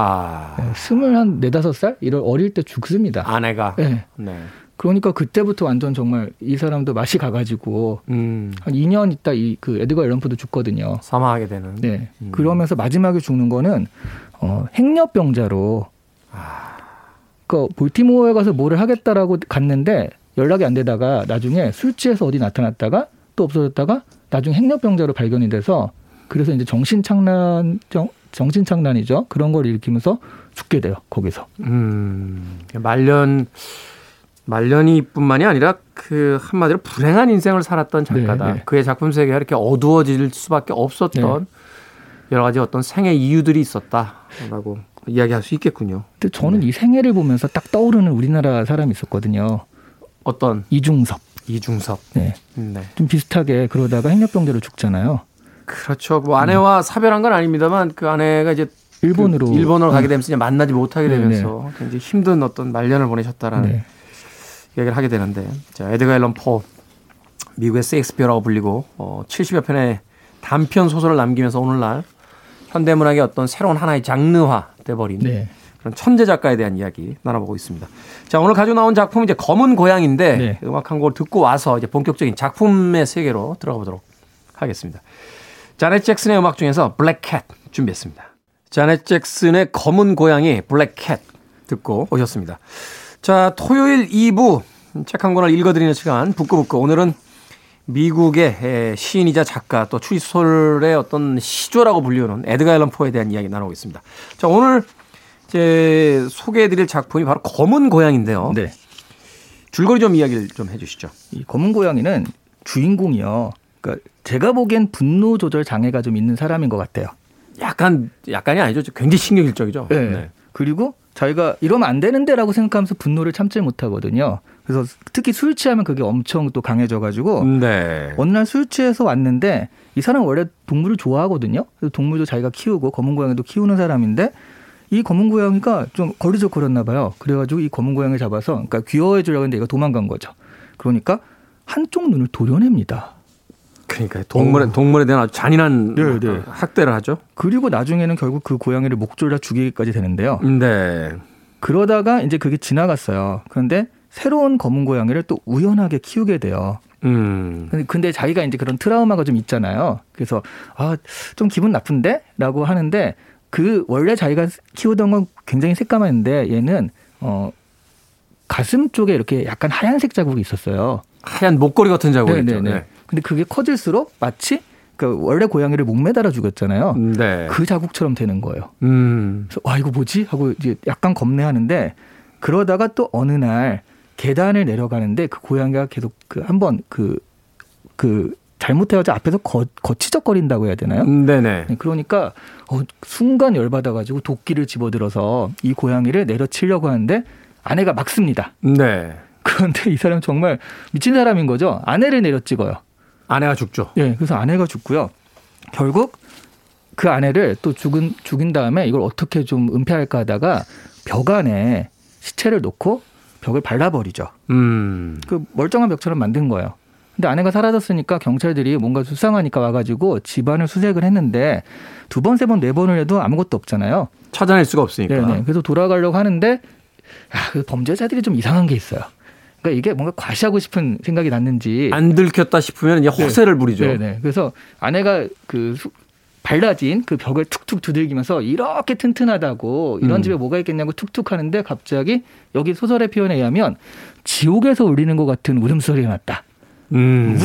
S1: 아,
S3: 스물 한 네다섯 살 이런 어릴 때 죽습니다.
S1: 아내가.
S3: 네.
S1: 네.
S3: 그러니까 그때부터 완전 정말 이 사람도 맛이 가가지고
S1: 음,
S3: 한 2년 있다 이 그 에드거 앨런포도 죽거든요.
S1: 사망하게 되는.
S3: 네.
S1: 음.
S3: 그러면서 마지막에 죽는 거는 어, 행렬병자로. 그 볼티모어에 가서 뭐를 하겠다라고 갔는데 연락이 안 되다가 나중에 술 취해서 어디 나타났다가 또 없어졌다가 나중에 행렬병자로 발견이 돼서 그래서 이제 정신 착란 정, 정신착란이죠. 그런 걸 일으키면서 죽게 돼요. 거기서.
S1: 음, 말년, 말년이뿐만이 아니라 그 한마디로 불행한 인생을 살았던 작가다.
S3: 네, 네.
S1: 그의 작품 세계가 이렇게 어두워질 수밖에 없었던 여러 가지 어떤 생애 이유들이 있었다라고 이야기할 수 있겠군요.
S3: 근데 저는 이 생애를 보면서 딱 떠오르는 우리나라 사람이 있었거든요.
S1: 어떤
S3: 이중섭.
S1: 이중섭.
S3: 네.
S1: 네.
S3: 좀 비슷하게 그러다가 행렬병자로 죽잖아요.
S1: 그렇죠. 뭐 아내와 사별한 건 아닙니다만 그 아내가 이제
S3: 일본으로
S1: 그 일본으로 가게
S3: 네.
S1: 되면서 이제 만나지 못하게
S3: 네,
S1: 되면서 굉장히 힘든 어떤 말년을 보내셨다라는
S3: 네.
S1: 얘기를 하게 되는데 자 에드가 앨런 포 미국의 세익스피어라고 불리고 어, 70여 편의 단편 소설을 남기면서 오늘날 현대 문학의 어떤 새로운 하나의 장르화 돼버린
S3: 네.
S1: 그런 천재 작가에 대한 이야기 나눠보고 있습니다. 자 오늘 가지고 나온 작품은 이제 검은 고양인데
S3: 네.
S1: 음악 한 곡을 듣고 와서 이제 본격적인 작품의 세계로 들어가 보도록 하겠습니다. 자넷 잭슨의 음악 중에서 블랙캣 준비했습니다. 자넷 잭슨의 검은 고양이 블랙캣 듣고 오셨습니다. 자 토요일 2부 책 한 권을 읽어드리는 시간 북구북구 오늘은 미국의 에, 시인이자 작가 또 추리소설의 어떤 시조라고 불리우는 에드가 앨런 포에 대한 이야기 나누고 있습니다. 자 오늘 제 소개해드릴 작품이 바로 검은 고양인데요.
S3: 네.
S1: 줄거리 좀 이야기를 좀 해주시죠.
S3: 이 검은 고양이는 주인공이요. 그러니까 제가 보기엔 분노 조절 장애가 좀 있는 사람인 것 같아요.
S1: 약간 약간이 아니죠. 굉장히 신경질적이죠.
S3: 네. 그리고 자기가 이러면 안 되는데라고 생각하면서 분노를 참지 못하거든요. 그래서 특히 술 취하면 그게 엄청 또 강해져가지고
S1: 네.
S3: 어느 날 술 취해서 왔는데 이 사람 은 원래 동물을 좋아하거든요. 그래서 동물도 자기가 키우고 검은 고양이도 키우는 사람인데 이 검은 고양이가 좀 거리적거렸나 봐요. 그래가지고 이 검은 고양이를 잡아서 그러니까 귀여워해 주려고 했는데 얘가 도망간 거죠. 그러니까 한쪽 눈을 도려냅니다.
S1: 그러니까 동물에 어. 동물에 대한 아주 잔인한 네, 네. 학대를 하죠.
S3: 그리고 나중에는 결국 그 고양이를 목졸라 죽이기까지 되는데요.
S1: 네.
S3: 그러다가 이제 그게 지나갔어요. 그런데 새로운 검은 고양이를 또 우연하게 키우게 돼요. 음. 근데 자기가 이제 그런 트라우마가 좀 있잖아요. 그래서 아, 좀 기분 나쁜데라고 하는데 그 원래 자기가 키우던 건 굉장히 새까만데 얘는 어 가슴 쪽에 이렇게 약간 하얀색 자국이 있었어요.
S1: 하얀 목걸이 같은 자국이 있죠. 네.
S3: 근데 그게 커질수록 마치 그 원래 고양이를 목매달아 죽였잖아요. 네. 그 자국처럼 되는 거예요. 음. 그래서 와 이거 뭐지 하고 이제 약간 겁내하는데 그러다가 또 어느 날 계단을 내려가는데 그 고양이가 계속 그 한번 그, 그 잘못해가지고 앞에서 거, 거치적거린다고 해야 되나요?
S1: 음, 네네.
S3: 네, 그러니까 어, 순간 열받아가지고 도끼를 집어들어서 이 고양이를 내려치려고 하는데 아내가 막습니다.
S1: 네.
S3: 그런데 이 사람 정말 미친 사람인 거죠. 아내를 내려 찍어요.
S1: 아내가 죽죠.
S3: 네, 그래서 아내가 죽고요. 결국 그 아내를 또 죽은 죽인 다음에 이걸 어떻게 좀 은폐할까 하다가 벽 안에 시체를 놓고 벽을 발라버리죠. 음. 그 멀쩡한 벽처럼 만든 거예요. 근데 아내가 사라졌으니까 경찰들이 뭔가 수상하니까 와가지고 집안을 수색을 했는데 두 번, 세 번, 네 번을 해도 아무것도 없잖아요.
S1: 찾아낼 수가 없으니까.
S3: 네네. 그래서 돌아가려고 하는데 야, 그 범죄자들이 좀 이상한 게 있어요. 그러니까 이게 뭔가 과시하고 싶은 생각이 났는지
S1: 안 들켰다 싶으면 이제 허세를 네. 부리죠.
S3: 네네. 그래서 아내가 그 발라진 그 벽을 툭툭 두들기면서 이렇게 튼튼하다고 이런 음. 집에 뭐가 있겠냐고 툭툭 하는데 갑자기 여기 소설의 표현에 의하면 지옥에서 울리는 것 같은 울음소리가 났다. 음.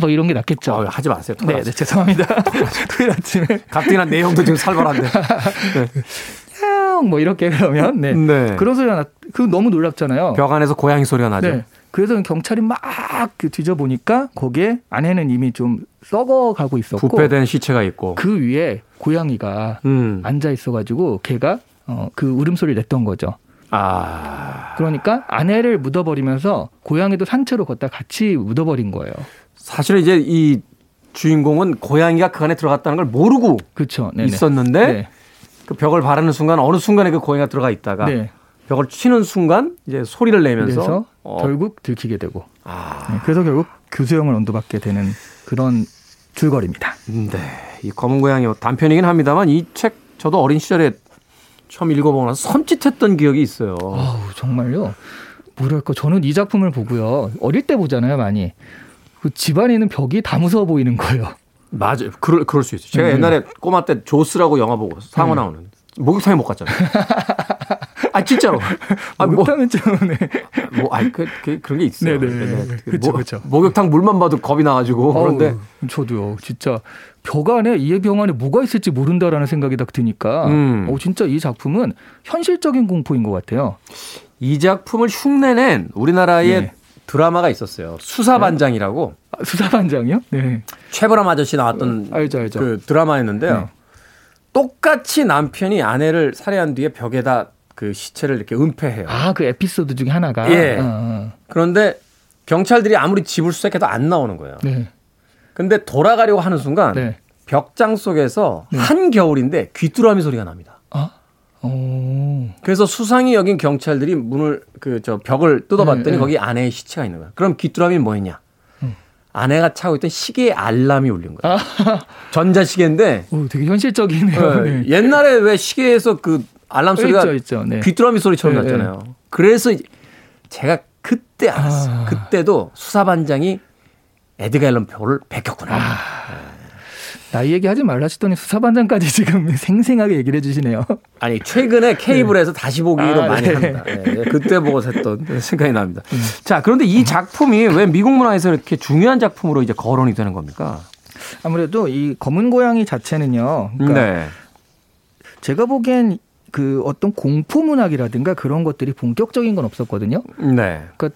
S3: 뭐 이런 게 났겠죠.
S1: 어, 하지 마세요.
S3: 네, 네, 죄송합니다. <laughs> 토요일 아침에.
S1: 가뜩이나 내용도 지금 살벌한데. <laughs> 네.
S3: 뭐 이렇게 그러면 네. 네. 그런 소리가 났. 그 너무 놀랍잖아요.
S1: 벽 안에서 고양이 소리가 나죠. 네.
S3: 그래서 경찰이 막그 뒤져보니까 거기에 안에는 이미 좀 썩어가고 있었고
S1: 부패된 시체가 있고
S3: 그 위에 고양이가 음. 앉아 있어가지고 걔가 어, 그 울음소리를 냈던 거죠. 아. 그러니까 아내를 묻어버리면서 고양이도 산채로 걷다 같이 묻어버린 거예요.
S1: 사실은 이제 이 주인공은 고양이가 그 안에 들어갔다는 걸 모르고 그렇죠. 있었는데 네. 그 벽을 바르는 순간 어느 순간에 그 고양이가 들어가 있다가 네. 벽을 치는 순간 이제 소리를 내면서
S3: 어. 결국 들키게 되고 아. 네, 그래서 결국 교수형을 언도받게 되는 그런 줄거리입니다.
S1: 네, 이 검은 고양이 단편이긴 합니다만 이 책 저도 어린 시절에 처음 읽어보고 나서 섬찟했던 기억이 있어요.
S3: 아우, 정말요? 뭐랄까 저는 이 작품을 보고요 어릴 때 보잖아요 많이 그 집안에 는 벽이 다 무서워 보이는 거예요.
S1: 맞아요. 그럴, 그럴 수 있어요. 제가 네. 옛날에 꼬마 때 조스라고 영화 보고 상어 네. 나오는 목욕탕에 못 갔잖아요. <laughs> 아 진짜로.
S3: 아, 목욕탕은 좀 네.
S1: 뭐, 아니 그, 그 그런 게 있어요. 네네. 그렇죠, 그렇죠. 목욕탕 물만 봐도 겁이 나가지고 그런데
S3: 어우, 저도요. 진짜 벽 안에 이해병 안에 뭐가 있을지 모른다라는 생각이 딱 드니까, 음. 어 진짜 이 작품은 현실적인 공포인 것 같아요.
S1: 이 작품을 흉내낸 우리나라의 네. 드라마가 있었어요. 수사반장이라고.
S3: 아, 수사반장이요? 네.
S1: 최보람 아저씨 나왔던 어, 알죠, 알죠. 그 드라마였는데요. 네. 똑같이 남편이 아내를 살해한 뒤에 벽에다 그 시체를 이렇게 은폐해요.
S3: 아, 그 에피소드 중에 하나가.
S1: 예. 어, 어. 그런데 경찰들이 아무리 집을 수색해도 안 나오는 거예요. 네. 근데 돌아가려고 하는 순간 네. 벽장 속에서 네. 한겨울인데 귀뚜라미 소리가 납니다. 아? 오. 그래서 수상이 여긴 경찰들이 문을 그 저 벽을 뜯어봤더니 네, 네, 거기 아내의 시체가 있는 거야. 그럼 귀뚜라미는 뭐였냐? 음. 아내가 차고 있던 시계에 알람이 울린 거야. 아. <laughs> 전자시계인데.
S3: 오, 되게 현실적이네요. 네.
S1: 옛날에 왜 시계에서 그 알람 소리가 있죠, 있죠. 네. 귀뚜라미 소리처럼 네, 났잖아요. 네. 그래서 제가 그때 알았어요. 아. 그때도 수사반장이 에드가 앨런 표를 베꼈구나. 아.
S3: 나이 얘기하지 말라시더니 수사반장까지 지금 <laughs> 생생하게 얘기를 해주시네요.
S1: 아니 최근에 케이블에서 네. 다시 보기로 아, 많이 네. 합니다. 네. 그때 보고 샜던 <laughs> 생각이 납니다. 음. 자 그런데 이 작품이 왜 미국 문화에서 이렇게 중요한 작품으로 이제 거론이 되는 겁니까?
S3: 아무래도 이 검은 고양이 자체는요. 그러니까 네. 제가 보기엔 그 어떤 공포 문학이라든가 그런 것들이 본격적인 건 없었거든요. 네. 그러니까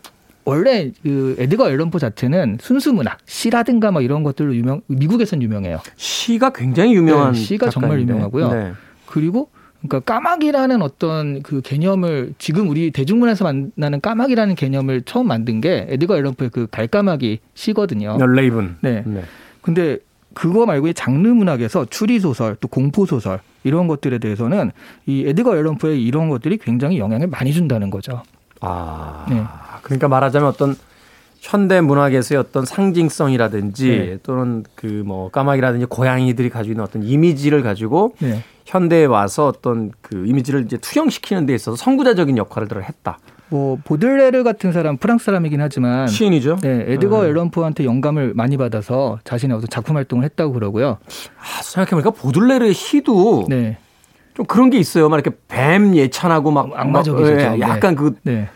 S3: 원래 그 에드거 앨런 포 자체는 순수 문학, 시라든가 뭐 이런 것들로 유명 미국에선 유명해요.
S1: 시가 굉장히 유명한
S3: 네, 시가 작가인데. 정말 유명하고요. 네. 그리고 그러니까 까마귀라는 어떤 그 개념을 지금 우리 대중문화에서 만나는 까마귀라는 개념을 처음 만든 게 에드거 앨런 포의 그 갈까마귀 시거든요.
S1: Raven.
S3: 네. 네. 근데 그거 말고 이 장르 문학에서 추리 소설 또 공포 소설 이런 것들에 대해서는 이 에드거 앨런포의 이런 것들이 굉장히 영향을 많이 준다는 거죠.
S1: 아, 네. 그러니까 말하자면 어떤 현대 문학에서의 어떤 상징성이라든지 네. 또는 그 뭐 까마귀라든지 고양이들이 가지고 있는 어떤 이미지를 가지고 네. 현대에 와서 어떤 그 이미지를 이제 투영시키는 데 있어서 선구자적인 역할을 했다.
S3: 뭐 보들레르 같은 사람 프랑스 사람이긴 하지만
S1: 시인이죠.
S3: 네, 에드거 음. 앨런 포한테 영감을 많이 받아서 자신의 어떤 작품 활동을 했다고 그러고요.
S1: 아, 생각해보니까 보들레르의 시도 네. 좀 그런 게 있어요. 막 이렇게 뱀 예찬하고 막
S3: 악마적이죠. 예,
S1: 네, 약간 그 네.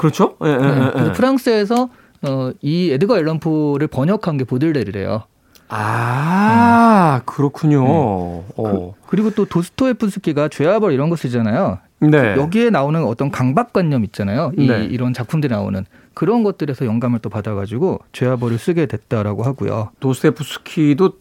S1: 그렇죠. 예, 예, 네.
S3: 예, 그래서 프랑스에서 어, 이 에드거 앨런 포를 번역한 게 보들레르래요.
S1: 아, 네. 그렇군요. 네.
S3: 어. 그, 리고또 도스토에프스키가 죄와벌 이런 거 쓰잖아요. 네. 여기에 나오는 어떤 강박관념 있잖아요. 이, 네. 이런 작품들이 나오는 그런 것들에서 영감을 또 받아가지고 죄와벌을 쓰게 됐다라고 하고요.
S1: 도스토에프스키도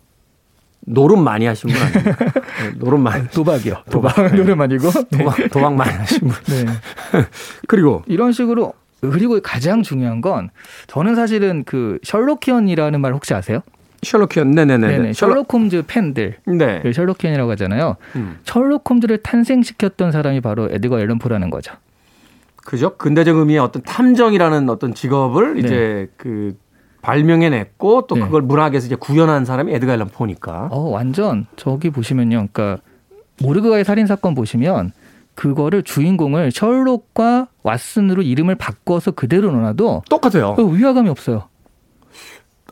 S1: 노름 많이 하신 분 아니에요? 네, 노름 많이
S3: 도박이요. 도박, 도박. 노름 아니고
S1: 도박 도박 많이 하신 분. 네. <laughs> 그리고
S3: 이런 식으로 그리고 가장 중요한 건 저는 사실은 그 Sherlockian이라는 말 혹시 아세요?
S1: Sherlockian, 네네네. 네네.
S3: 셜록 홈즈 팬들, 네. Sherlockian이라고 하잖아요. 음. 셜록 홈즈를 탄생시켰던 사람이 바로 에드거 앨런 포라는 거죠.
S1: 그죠? 근대적 의미의 어떤 탐정이라는 어떤 직업을 네. 이제 그 발명해냈고 또 네. 그걸 문학에서 이제 구현한 사람이 에드가 앨런 포니까.
S3: 어, 완전 저기 보시면요. 그러니까 모르그와의 살인 사건 보시면 그거를 주인공을 셜록과 왓슨으로 이름을 바꿔서 그대로 넣어놔도
S1: 똑같아요.
S3: 위화감이 없어요.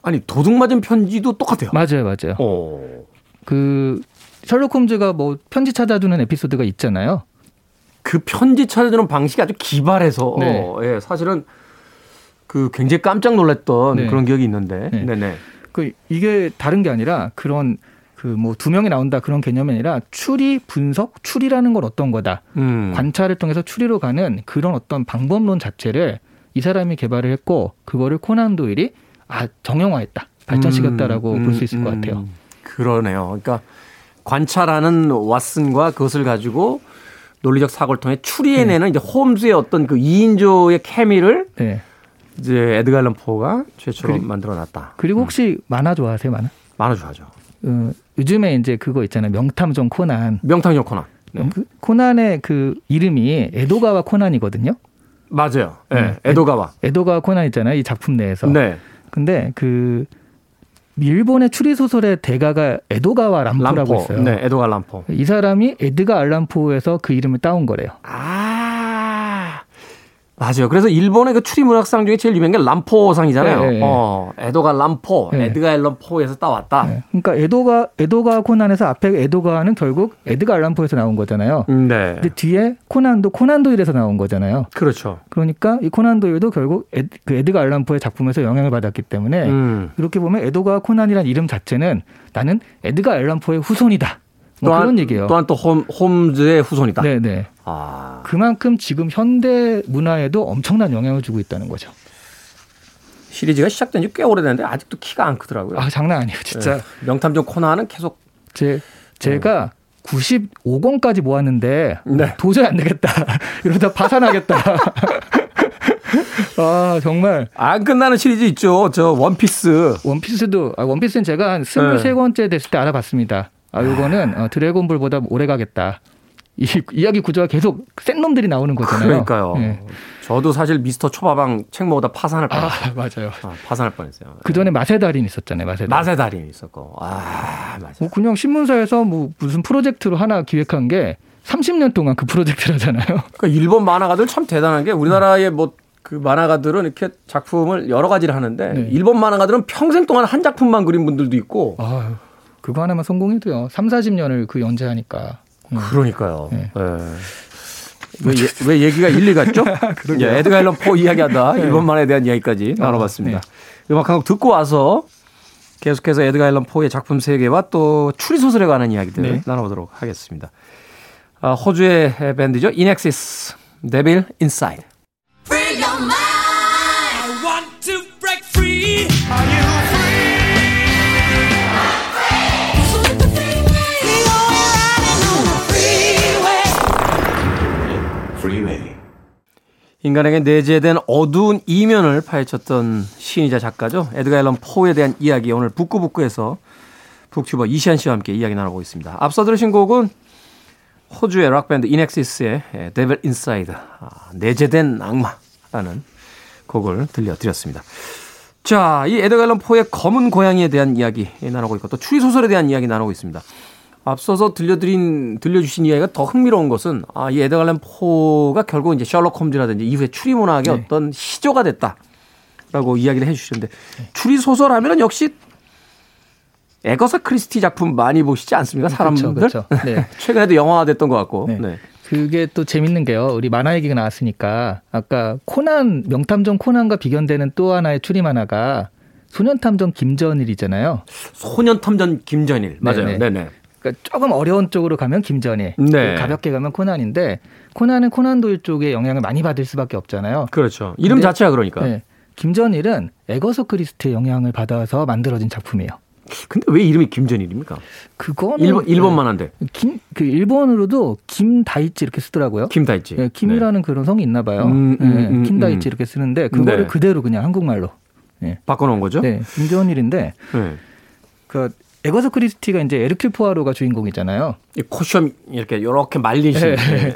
S1: 아니 도둑 맞은 편지도 똑같아요.
S3: 맞아요, 맞아요. 오. 어. 그 셜록 홈즈가 뭐 편지 찾아주는 에피소드가 있잖아요.
S1: 그 편지 찾아주는 방식이 아주 기발해서 네. 예, 사실은 그 굉장히 깜짝 놀랐던 네. 그런 기억이 있는데, 네. 네
S3: 그 이게 다른 게 아니라 그런 그 뭐 두 명이 나온다 그런 개념이 아니라 추리 분석 추리라는 건 어떤 거다 음. 관찰을 통해서 추리로 가는 그런 어떤 방법론 자체를 이 사람이 개발을 했고 그거를 코난 도일이 아 정형화했다 발전시켰다라고 음, 볼수 있을 것 음, 같아요.
S1: 그러네요. 그러니까 관찰하는 왓슨과 그것을 가지고 논리적 사고를 통해 추리해내는 네. 이제 홈즈의 어떤 그 2인조의 케미를 네. 이제 에드가 앨런 포가 최초로 그리, 만들어놨다.
S3: 그리고 혹시 음. 만화 좋아하세요, 만화?
S1: 만화 좋아하죠.
S3: 어, 요즘에 이제 그거 있잖아요, 명탐정 코난.
S1: 명탐정 코난. 네.
S3: 그 코난의 그 이름이 에도가와 코난이거든요.
S1: 맞아요. 네, 네. 에도가와.
S3: 에도가와 코난 있잖아요, 이 작품 내에서. 네. 근데 그 일본의 추리 소설의 대가가 에도가와 람포라고 람포. 있어요.
S1: 네, 에도가 람포.
S3: 이 사람이 에드가 알람포에서 그 이름을 따온 거래요.
S1: 아. 맞아요. 그래서 일본의 그 추리 문학상 중에 제일 유명한 게 란포상이잖아요. 네, 네. 어, 에도가와 란포, 네. 에드가 앨런 포에서 따왔다. 네.
S3: 그러니까 에도가와 에도가와 코난에서 앞에 에도가와는 결국 에드가 앨런 포에서 나온 거잖아요. 네. 근데 뒤에 코난도 코난 도일에서 나온 거잖아요.
S1: 그렇죠.
S3: 그러니까 이 코난 도일도 결국 에, 그 에드가 앨런 포의 작품에서 영향을 받았기 때문에 음. 이렇게 보면 에도가와 코난이라는 이름 자체는 나는 에드가 앨런 포의 후손이다. 뭐 또한, 그런 얘기예요.
S1: 또한 또 홈, 홈즈의 후손이다.
S3: 네네. 네. 아. 그만큼 지금 현대 문화에도 엄청난 영향을 주고 있다는 거죠.
S1: 시리즈가 시작된 지 꽤 오래됐는데 아직도 키가 안 크더라고요.
S3: 아 장난 아니에요, 진짜. 네.
S1: 명탐정 코나는 계속
S3: 제 제가 어. 95권까지 모았는데 네. 도저히 안 되겠다. <laughs> 이러다 파산하겠다. <laughs> 아 정말
S1: 안 끝나는 시리즈 있죠. 저 원피스.
S3: 원피스도 아, 원피스는 제가 한 23권째 됐을 때 알아봤습니다. 아, 요거는 어, 드래곤볼보다 오래 가겠다. 이 <laughs> 이야기 구조가 계속 센 놈들이 나오는 거잖아요.
S1: 그러니까요. 네. 저도 사실 미스터 초밥왕 책 모으다 파산할 뻔. 아
S3: 맞아요.
S1: 아, 파산할 뻔했어요.
S3: 그 전에 맛의 달인 있었잖아요. 맛의 달인.
S1: 맛의 달인 있었고. 아 맞아.
S3: 뭐 그냥 신문사에서 뭐 무슨 프로젝트로 하나 기획한 게 30년 동안 그 프로젝트라잖아요.
S1: 그러니까 일본 만화가들 참 대단한 게 우리나라의 뭐 그 만화가들은 이렇게 작품을 여러 가지를 하는데 네. 일본 만화가들은 평생 동안 한 작품만 그린 분들도 있고.
S3: 아유. 그거 하나만 성공해도요. 3, 40년을 그 연재하니까.
S1: 음. 그러니까요. 네. 네. 왜, 왜 얘기가 일로 갔죠? <laughs> 예, 에드가 앨런 포 이야기하다 네. 일본 만화에 대한 이야기까지 어, 나눠봤습니다. 네. 음악 한 곡 듣고 와서 계속해서 에드가 앨런 포의 작품 세계와 또 추리 소설에 관한 이야기들 네. 나눠보도록 하겠습니다. 아, 호주의 밴드죠. INXS, Devil Inside. 인간에게 내재된 어두운 이면을 파헤쳤던 시인이자 작가죠. 에드가 앨런 포에 대한 이야기 오늘 북구북구에서 북튜버 이시안 씨와 함께 이야기 나누고 있습니다. 앞서 들으신 곡은 호주의 락밴드 INXS의 Devil Inside 내재된 악마라는 곡을 들려드렸습니다. 자, 이 에드가 앨런 포의 검은 고양이에 대한 이야기 나누고 있고 또 추리 소설에 대한 이야기 나누고 있습니다. 앞서서 들려드린 들려주신 이야기가 더 흥미로운 것은 아, 이 에드가 앨런 포가 결국 이제 셜록 홈즈라든지 이후에 추리 문학의 네. 어떤 시조가 됐다라고 이야기를 해주시는데 추리 소설 하면은 역시 에거사 크리스티 작품 많이 보시지 않습니까? 사람들. 그렇죠, 그렇죠. <laughs> 네. 최근에도 영화화됐던 것 같고.
S3: 네. 네. 그게 또 재밌는 게요. 우리 만화 얘기가 나왔으니까 아까 코난 명탐정 코난과 비견되는 또 하나의 추리 만화가 소년탐정 김전일이잖아요.
S1: 소년탐정 김전일 맞아요. 네네. 네네.
S3: 그러니까 조금 어려운 쪽으로 가면 김전일, 네. 가볍게 가면 코난인데 코난은 코난 도일 쪽에 영향을 많이 받을 수밖에 없잖아요.
S1: 그렇죠. 이름 자체가 그러니까. 네.
S3: 김전일은 에거서 크리스티의 영향을 받아서 만들어진 작품이에요.
S1: 근데 왜 이름이 김전일입니까?
S3: 그거는
S1: 일본 일본 만환데.
S3: 김 그 일본으로도 김다이치 이렇게 쓰더라고요.
S1: 김다이치.
S3: 네, 김이라는 네. 그런 성이 있나 봐요. 음, 음, 네, 음, 김다이치 음. 이렇게 쓰는데 그거를 네. 그대로 그냥 한국말로
S1: 네. 바꿔놓은 거죠?
S3: 네, 김전일인데 네. 그 에거서 크리스티가 이제 에르퀼 포아로가 주인공이잖아요.
S1: 이 콧수염 이렇게 이렇게 말리신 네. 네.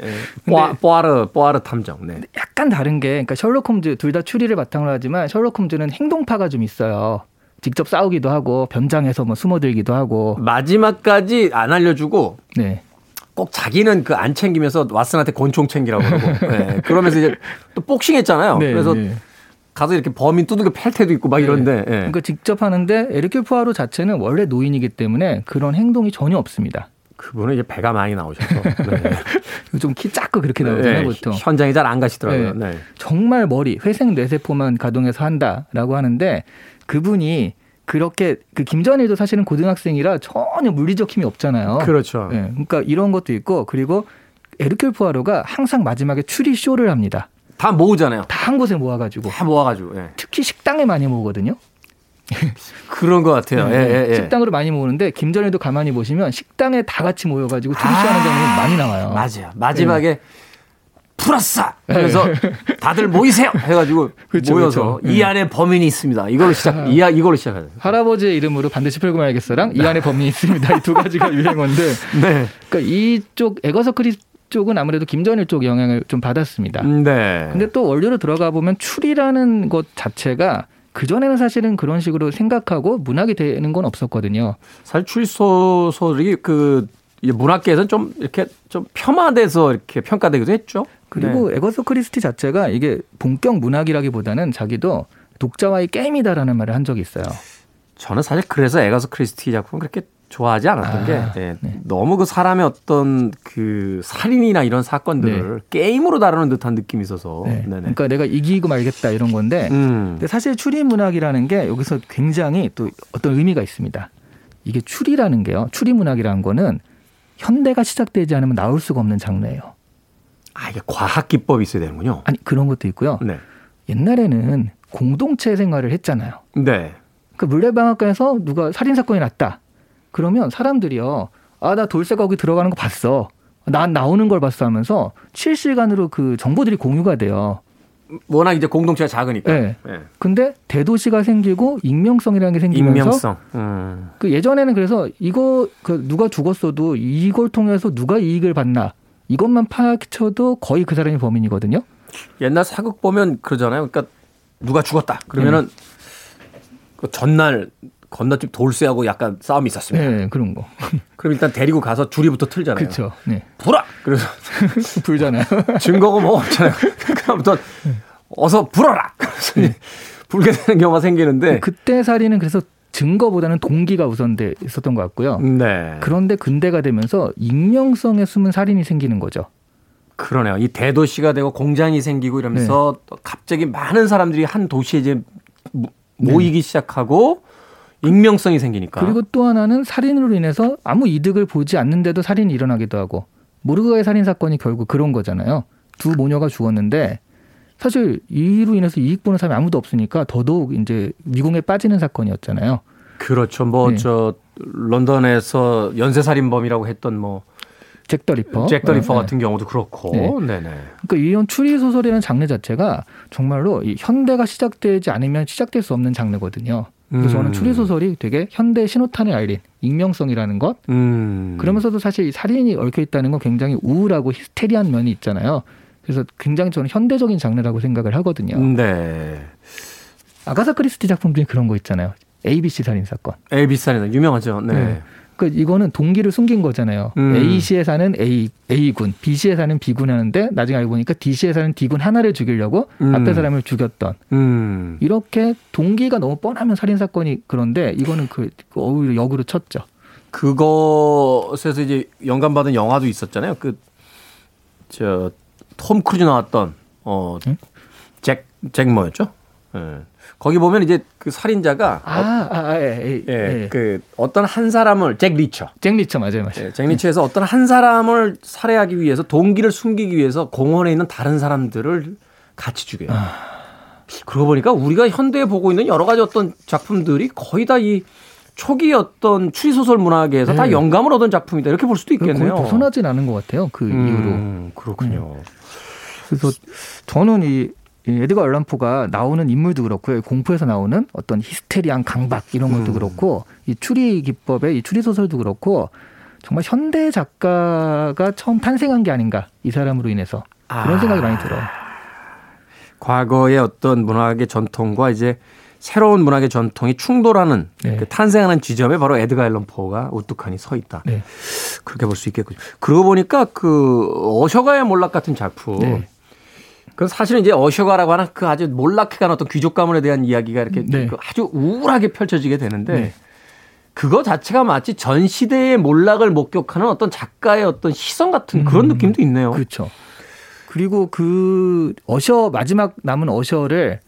S1: 뽀아르 뽀아르 탐정. 네.
S3: 약간 다른 게 그러니까 셜록 홈즈 둘 다 추리를 바탕으로 하지만 셜록 홈즈는 행동파가 좀 있어요. 직접 싸우기도 하고 변장해서 뭐 숨어들기도 하고
S1: 마지막까지 안 알려주고 네. 꼭 자기는 그 안 챙기면서 왓슨한테 권총 챙기라고 그러고 <laughs> 네. 그러면서 이제 또 복싱했잖아요. 네, 그래서 네. 가서 이렇게 범인 두들겨 팰 때도 있고 막 네. 이런데. 네.
S3: 그러니까 직접 하는데 에르큐 푸아로 자체는 원래 노인이기 때문에 그런 행동이 전혀 없습니다.
S1: 그분은 이제 배가 많이 나오셔서 네. <laughs>
S3: 좀키 작고 그렇게 나오잖아요 네, 보통
S1: 현장에 잘 안 가시더라고요. 네.
S3: 정말 머리 회색 뇌세포만 가동해서 한다라고 하는데 그분이 그렇게 그 김전일도 사실은 고등학생이라 전혀 물리적 힘이 없잖아요.
S1: 그렇죠.
S3: 네, 그러니까 이런 것도 있고 그리고 에르큐 푸아로가 항상 마지막에 추리 쇼를 합니다.
S1: 다 모으잖아요.
S3: 다 한 곳에 모아가지고.
S1: 다 모아가지고. 예.
S3: 특히 식당에 많이 모으거든요.
S1: 그런 것 같아요. 네, 예, 예,
S3: 식당으로 많이 모으는데 김전일도 가만히 보시면 식당에 다 같이 모여가지고 추리쇼하는 아, 장면이 많이 나와요.
S1: 맞아요. 마지막에 예. 풀었어. 그래서 <laughs> 다들 모이세요. 해가지고 그렇죠, 모여서 그렇죠. 이 안에 범인이 있습니다. 이걸로 시작. 이 이걸로 시작하죠.
S3: 할아버지의 이름으로 반드시 풀고 말겠어랑 이 안에 범인이 있습니다. 이 두 가지가 <laughs> 유행어인데. 네. 그러니까 이쪽 에거서 크리 쪽은 아무래도 김전일 쪽 영향을 좀 받았습니다. 네. 근데 또 원료로 들어가 보면 추리라는 것 자체가 그전에는 사실은 그런 식으로 생각하고 문학이 되는 건 없었거든요.
S1: 사실 추리 소설이 그 문학계에서는 좀 이렇게 좀 폄하돼서 이렇게 평가되기도 했죠.
S3: 그리고 네. 에거서 크리스티 자체가 이게 본격 문학이라기보다는 자기도 독자와의 게임이다라는 말을 한 적이 있어요.
S1: 저는 사실 그래서 에거서 크리스티 작품은 그렇게 좋아하지 않았던 아, 게 네. 네. 너무 그 사람의 어떤 그 살인이나 이런 사건들을 네. 게임으로 다루는 듯한 느낌이 있어서
S3: 네. 그러니까 내가 이기고 말겠다 이런 건데 음. 근데 사실 추리 문학이라는 게 여기서 굉장히 또 어떤 의미가 있습니다. 이게 추리라는 게요. 추리 문학이라는 거는 현대가 시작되지 않으면 나올 수가 없는 장르예요.
S1: 아 이게 과학 기법이 있어야 되는군요.
S3: 아니 그런 것도 있고요. 네. 옛날에는 공동체 생활을 했잖아요. 네. 그 물레방앗간에서 누가 살인 사건이 났다. 그러면 사람들이요. 아, 나 돌쇠 거기 들어가는 거 봤어. 난 나오는 걸 봤어 하면서 실시간으로 그 정보들이 공유가 돼요.
S1: 워낙 이제 공동체가 작으니까. 네.
S3: 네. 근데 대도시가 생기고 익명성이라는 게 생기면서 익명성. 음. 그 예전에는 그래서 이거 그 누가 죽었어도 이걸 통해서 누가 이익을 받나 이것만 파악쳐도 거의 그 사람이 범인이거든요.
S1: 옛날 사극 보면 그러잖아요. 그러니까 누가 죽었다. 그러면은 네. 그 전날 건너집 돌쇠하고 약간 싸움이 있었습니다.
S3: 네, 그런 거. <laughs>
S1: 그럼 일단 데리고 가서 줄이부터 틀잖아요.
S3: 그렇죠. 네.
S1: 불어. 그래서 <laughs>
S3: 불잖아요. <laughs>
S1: 증거가 뭐 없잖아요. 그다음부터 어서 불어라. 그래서 네. 불게 되는 경우가 생기는데
S3: 그때 살인은 그래서 증거보다는 동기가 우선 돼 있었던 것 같고요. 네. 그런데 근대가 되면서 익명성에 숨은 살인이 생기는 거죠.
S1: 그러네요. 이 대도시가 되고 공장이 생기고 이러면서 네. 갑자기 많은 사람들이 한 도시에 이제 모이기 네. 시작하고 익명성이 생기니까.
S3: 그리고 또 하나는 살인으로 인해서 아무 이득을 보지 않는데도 살인이 일어나기도 하고 모르가의 살인 사건이 결국 그런 거잖아요. 두 모녀가 죽었는데 사실 이로 인해서 이익 보는 사람이 아무도 없으니까 더더욱 이제 미궁에 빠지는 사건이었잖아요.
S1: 그렇죠. 뭐 저 네. 런던에서 연쇄 살인범이라고 했던 뭐
S3: 잭 더 리퍼,
S1: 잭 더 리퍼 네. 같은 경우도 그렇고, 네. 네네.
S3: 그러니까 이런 추리 소설이라는 장르 자체가 정말로 이 현대가 시작되지 않으면 시작될 수 없는 장르거든요. 그래서 저는 음. 추리 소설이 되게 현대 신호탄에 알린 익명성이라는 것. 음. 그러면서도 사실 살인이 얽혀 있다는 건 굉장히 우울하고 히스테리한 면이 있잖아요. 그래서 굉장히 저는 현대적인 장르라고 생각을 하거든요.
S1: 네.
S3: 아가사 크리스티 작품 중에 그런 거 있잖아요. ABC 살인 사건.
S1: ABC 살인 유명하죠. 네. 네.
S3: 그러니까 이거는 동기를 숨긴 거잖아요. 음. A시에 사는 A A군, B시에 사는 B군 하는데 나중에 알고 보니까 D시에 사는 D군 하나를 죽이려고 음. 앞에 사람을 죽였던. 음. 이렇게 동기가 너무 뻔하면 살인 사건이 그런데 이거는 그 오히려 역으로 쳤죠.
S1: 그것에서 이제 영감 받은 영화도 있었잖아요. 그 저 톰 크루즈 나왔던 어 잭 잭 잭 뭐였죠? 예. 네. 거기 보면 이제 그 살인자가
S3: 아, 어, 아, 아 예, 예,
S1: 예, 예, 그 어떤 한 사람을 잭 리처,
S3: 잭 리처 맞아요, 맞아요.
S1: 예, 잭 리처에서 어떤 한 사람을 살해하기 위해서 동기를 숨기기 위해서 공원에 있는 다른 사람들을 같이 죽여요. 아. 그러고 보니까 우리가 현대에 보고 있는 여러 가지 어떤 작품들이 거의 다 이 초기 어떤 추리소설 문학에서 네. 다 영감을 얻은 작품이다 이렇게 볼 수도 있겠네요.
S3: 거의 벗어나진 않은 것 같아요. 그 음, 이후로.
S1: 그렇군요. 음.
S3: 그래서 저는 이 에드가 얼란포가 나오는 인물도 그렇고요. 공포에서 나오는 어떤 히스테리한 강박 이런 것도 음. 그렇고 이 추리 기법의 이 추리 소설도 그렇고 정말 현대 작가가 처음 탄생한 게 아닌가 이 사람으로 인해서 그런 아. 생각이 많이 들어요.
S1: 과거의 어떤 문학의 전통과 이제 새로운 문학의 전통이 충돌하는 네. 그 탄생하는 지점에 바로 에드가 앨런 포가 우뚝하니 서 있다. 네. 그렇게 볼 수 있겠군요. 그러고 보니까 그 어셔가의 몰락 같은 작품 네. 그 사실은 이제 어셔가라고 하는 그 아주 몰락해간 어떤 귀족 가문에 대한 이야기가 이렇게 네. 그 아주 우울하게 펼쳐지게 되는데 네. 그거 자체가 마치 전 시대의 몰락을 목격하는 어떤 작가의 어떤 시선 같은 그런 음, 느낌도 있네요.
S3: 그렇죠. 그리고 그 어셔 마지막 남은 어셔를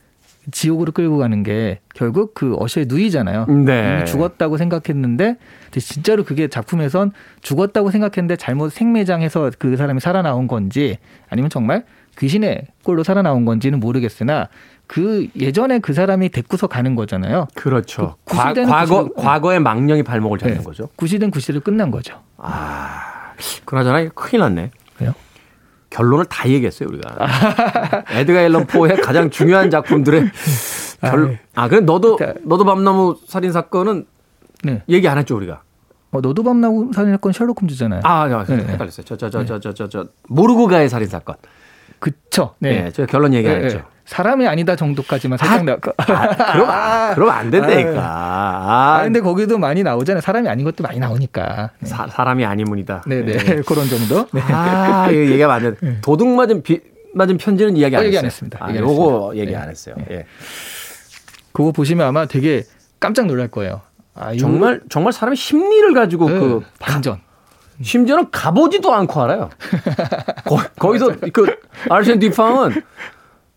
S3: 지옥으로 끌고 가는 게 결국 그 어셔의 누이잖아요. 네. 이미 죽었다고 생각했는데 진짜로 그게 작품에선 죽었다고 생각했는데 잘못 생매장해서 그 사람이 살아나온 건지 아니면 정말 귀신의 꼴로 살아나온 건지는 모르겠으나 그 예전에 그 사람이 데리고서 가는 거잖아요.
S1: 그렇죠. 그 과, 과거 과거의 망령이 발목을 잡는 네. 거죠.
S3: 구시든 구시를 끝난 거죠.
S1: 아, 그나저나 큰일 났네. 왜요? 결론을 다 얘기했어요 우리가. 에드가 앨런 포의 가장 중요한 작품들의 결. 아, 그래 너도 너도 밤나무 살인 사건은 네. 얘기 안 했죠 우리가.
S3: 어, 너도 밤나무 살인 사건 셜록 홈즈잖아요.
S1: 아, 네. 헷갈렸어요. 저 저 저 저 저저 모르고 가의 살인 사건.
S3: 그쵸. 네.
S1: 네 제가 결론 얘기 안 네, 했죠. 네.
S3: 사람이 아니다 정도까지만 살짝 아, 나.
S1: 아, 그럼 아, 그럼 안 된다니까.
S3: 아, 아, 근데 거기도 많이 나오잖아요. 사람이 아닌 것도 많이 나오니까.
S1: 네. 사, 람이 아니문이다.
S3: 네네 네. <laughs> 그런 정도. 네.
S1: 아 얘기가 안 돼. 도둑 맞은 비, 맞은 편지는 이야기 안, 어,
S3: 얘기 안 했습니다.
S1: 아, 요거 얘기 안 했어요. 예.
S3: 그거 보시면 아마 되게 깜짝 놀랄 거예요.
S1: 아, 정말 정말 사람의 심리를 가지고 그
S3: 반전.
S1: 심지어는 가보지도 않고 알아요. <laughs> 거, 거기서 그 아르센 디팡은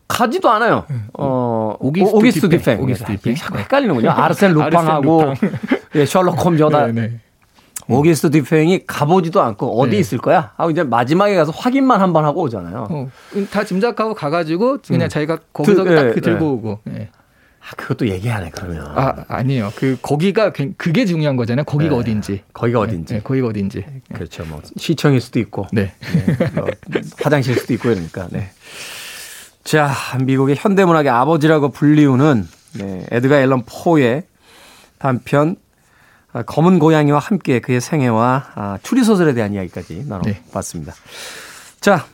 S1: 가지도 않아요. 어, 오귀스트, 오귀스트 뒤팽. 오귀스트 뒤팽. 자꾸 헷갈리는군요. 아르센 루팡하고 예, 셜록 홈즈다. 네, 네. 오귀스트 뒤팽이 가보지도 않고 어디 네. 있을 거야? 하고 이제 마지막에 가서 확인만 한 번 하고 오잖아요. 어,
S3: 다 짐작하고 가가지고 그냥 음. 자기가 거기서 드, 딱 네, 들고 네. 오고. 네.
S1: 아, 그것도 얘기하네 그러면.
S3: 아 아니에요. 그 거기가 그게 중요한 거잖아요. 거기가 네. 어딘지.
S1: 거기가 어딘지.
S3: 네, 거기가 어딘지.
S1: 그렇죠. 뭐 시청일 수도 있고. 네. 네. 뭐 <laughs> 화장실 수도 있고 이러니까. 네. 자 미국의 현대문학의 아버지라고 불리우는 네, 에드가 앨런 포의 단편 아, 검은 고양이와 함께 그의 생애와 아, 추리 소설에 대한 이야기까지 나눠봤습니다. 네. 자,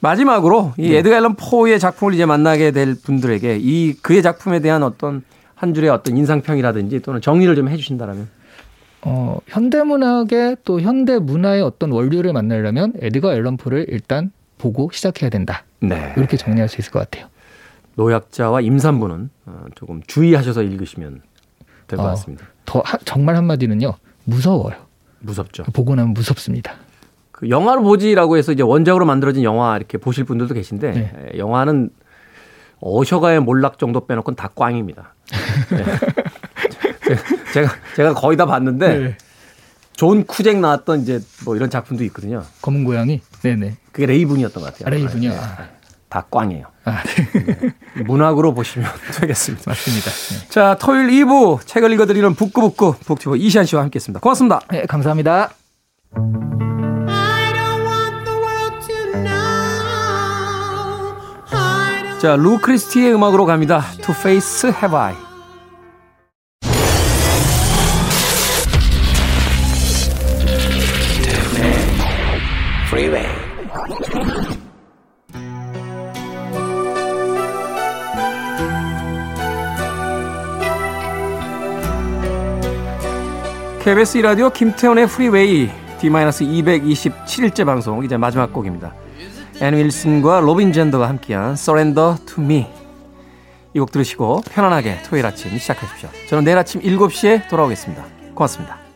S1: 마지막으로 이 네. 에드가 앨런 포의 작품을 이제 만나게 될 분들에게 이 그의 작품에 대한 어떤 한 줄의 어떤 인상평이라든지 또는 정리를 좀 해주신다라면.
S3: 어, 현대문학의 또 현대문화의 어떤 원류를 만나려면 에드가 앨런 포를 일단 보고 시작해야 된다. 네. 이렇게 정리할 수 있을 것 같아요.
S1: 노약자와 임산부는 어, 조금 주의하셔서 읽으시면 될것 어, 같습니다.
S3: 더 하, 정말 한마디는요. 무서워요.
S1: 무섭죠.
S3: 보고 나면 무섭습니다.
S1: 그 영화로 보지라고 해서 이제 원작으로 만들어진 영화 이렇게 보실 분들도 계신데 네. 예, 영화는 어셔가의 몰락 정도 빼놓고는 다 꽝입니다. 네. <laughs> 제가 제가 거의 다 봤는데 네. 존 쿠잭 나왔던 이제 뭐 이런 작품도 있거든요.
S3: 검은 고양이. 네네.
S1: 그게 Raven이었던 것 같아요.
S3: 아, Raven이요. 네.
S1: 다 꽝이에요. 아, 네. 네. 문학으로 보시면 <laughs> 되겠습니다.
S3: 맞습니다.
S1: 네. 자, 토요일 2부 책을 읽어드리는 북구북구 북튜버 이시안 씨와 함께했습니다. 고맙습니다.
S3: 네, 감사합니다.
S1: 자, 루 크리스티의 음악으로 갑니다. To Face Have I. KBS 라디오 김태원의 프리웨이 D-227일째 방송 이제 마지막 곡입니다. 앤 윌슨과 로빈 잰더가 함께한 Surrender to Me 이 곡 들으시고 편안하게 토요일 아침 시작하십시오. 저는 내일 아침 7시에 돌아오겠습니다. 고맙습니다.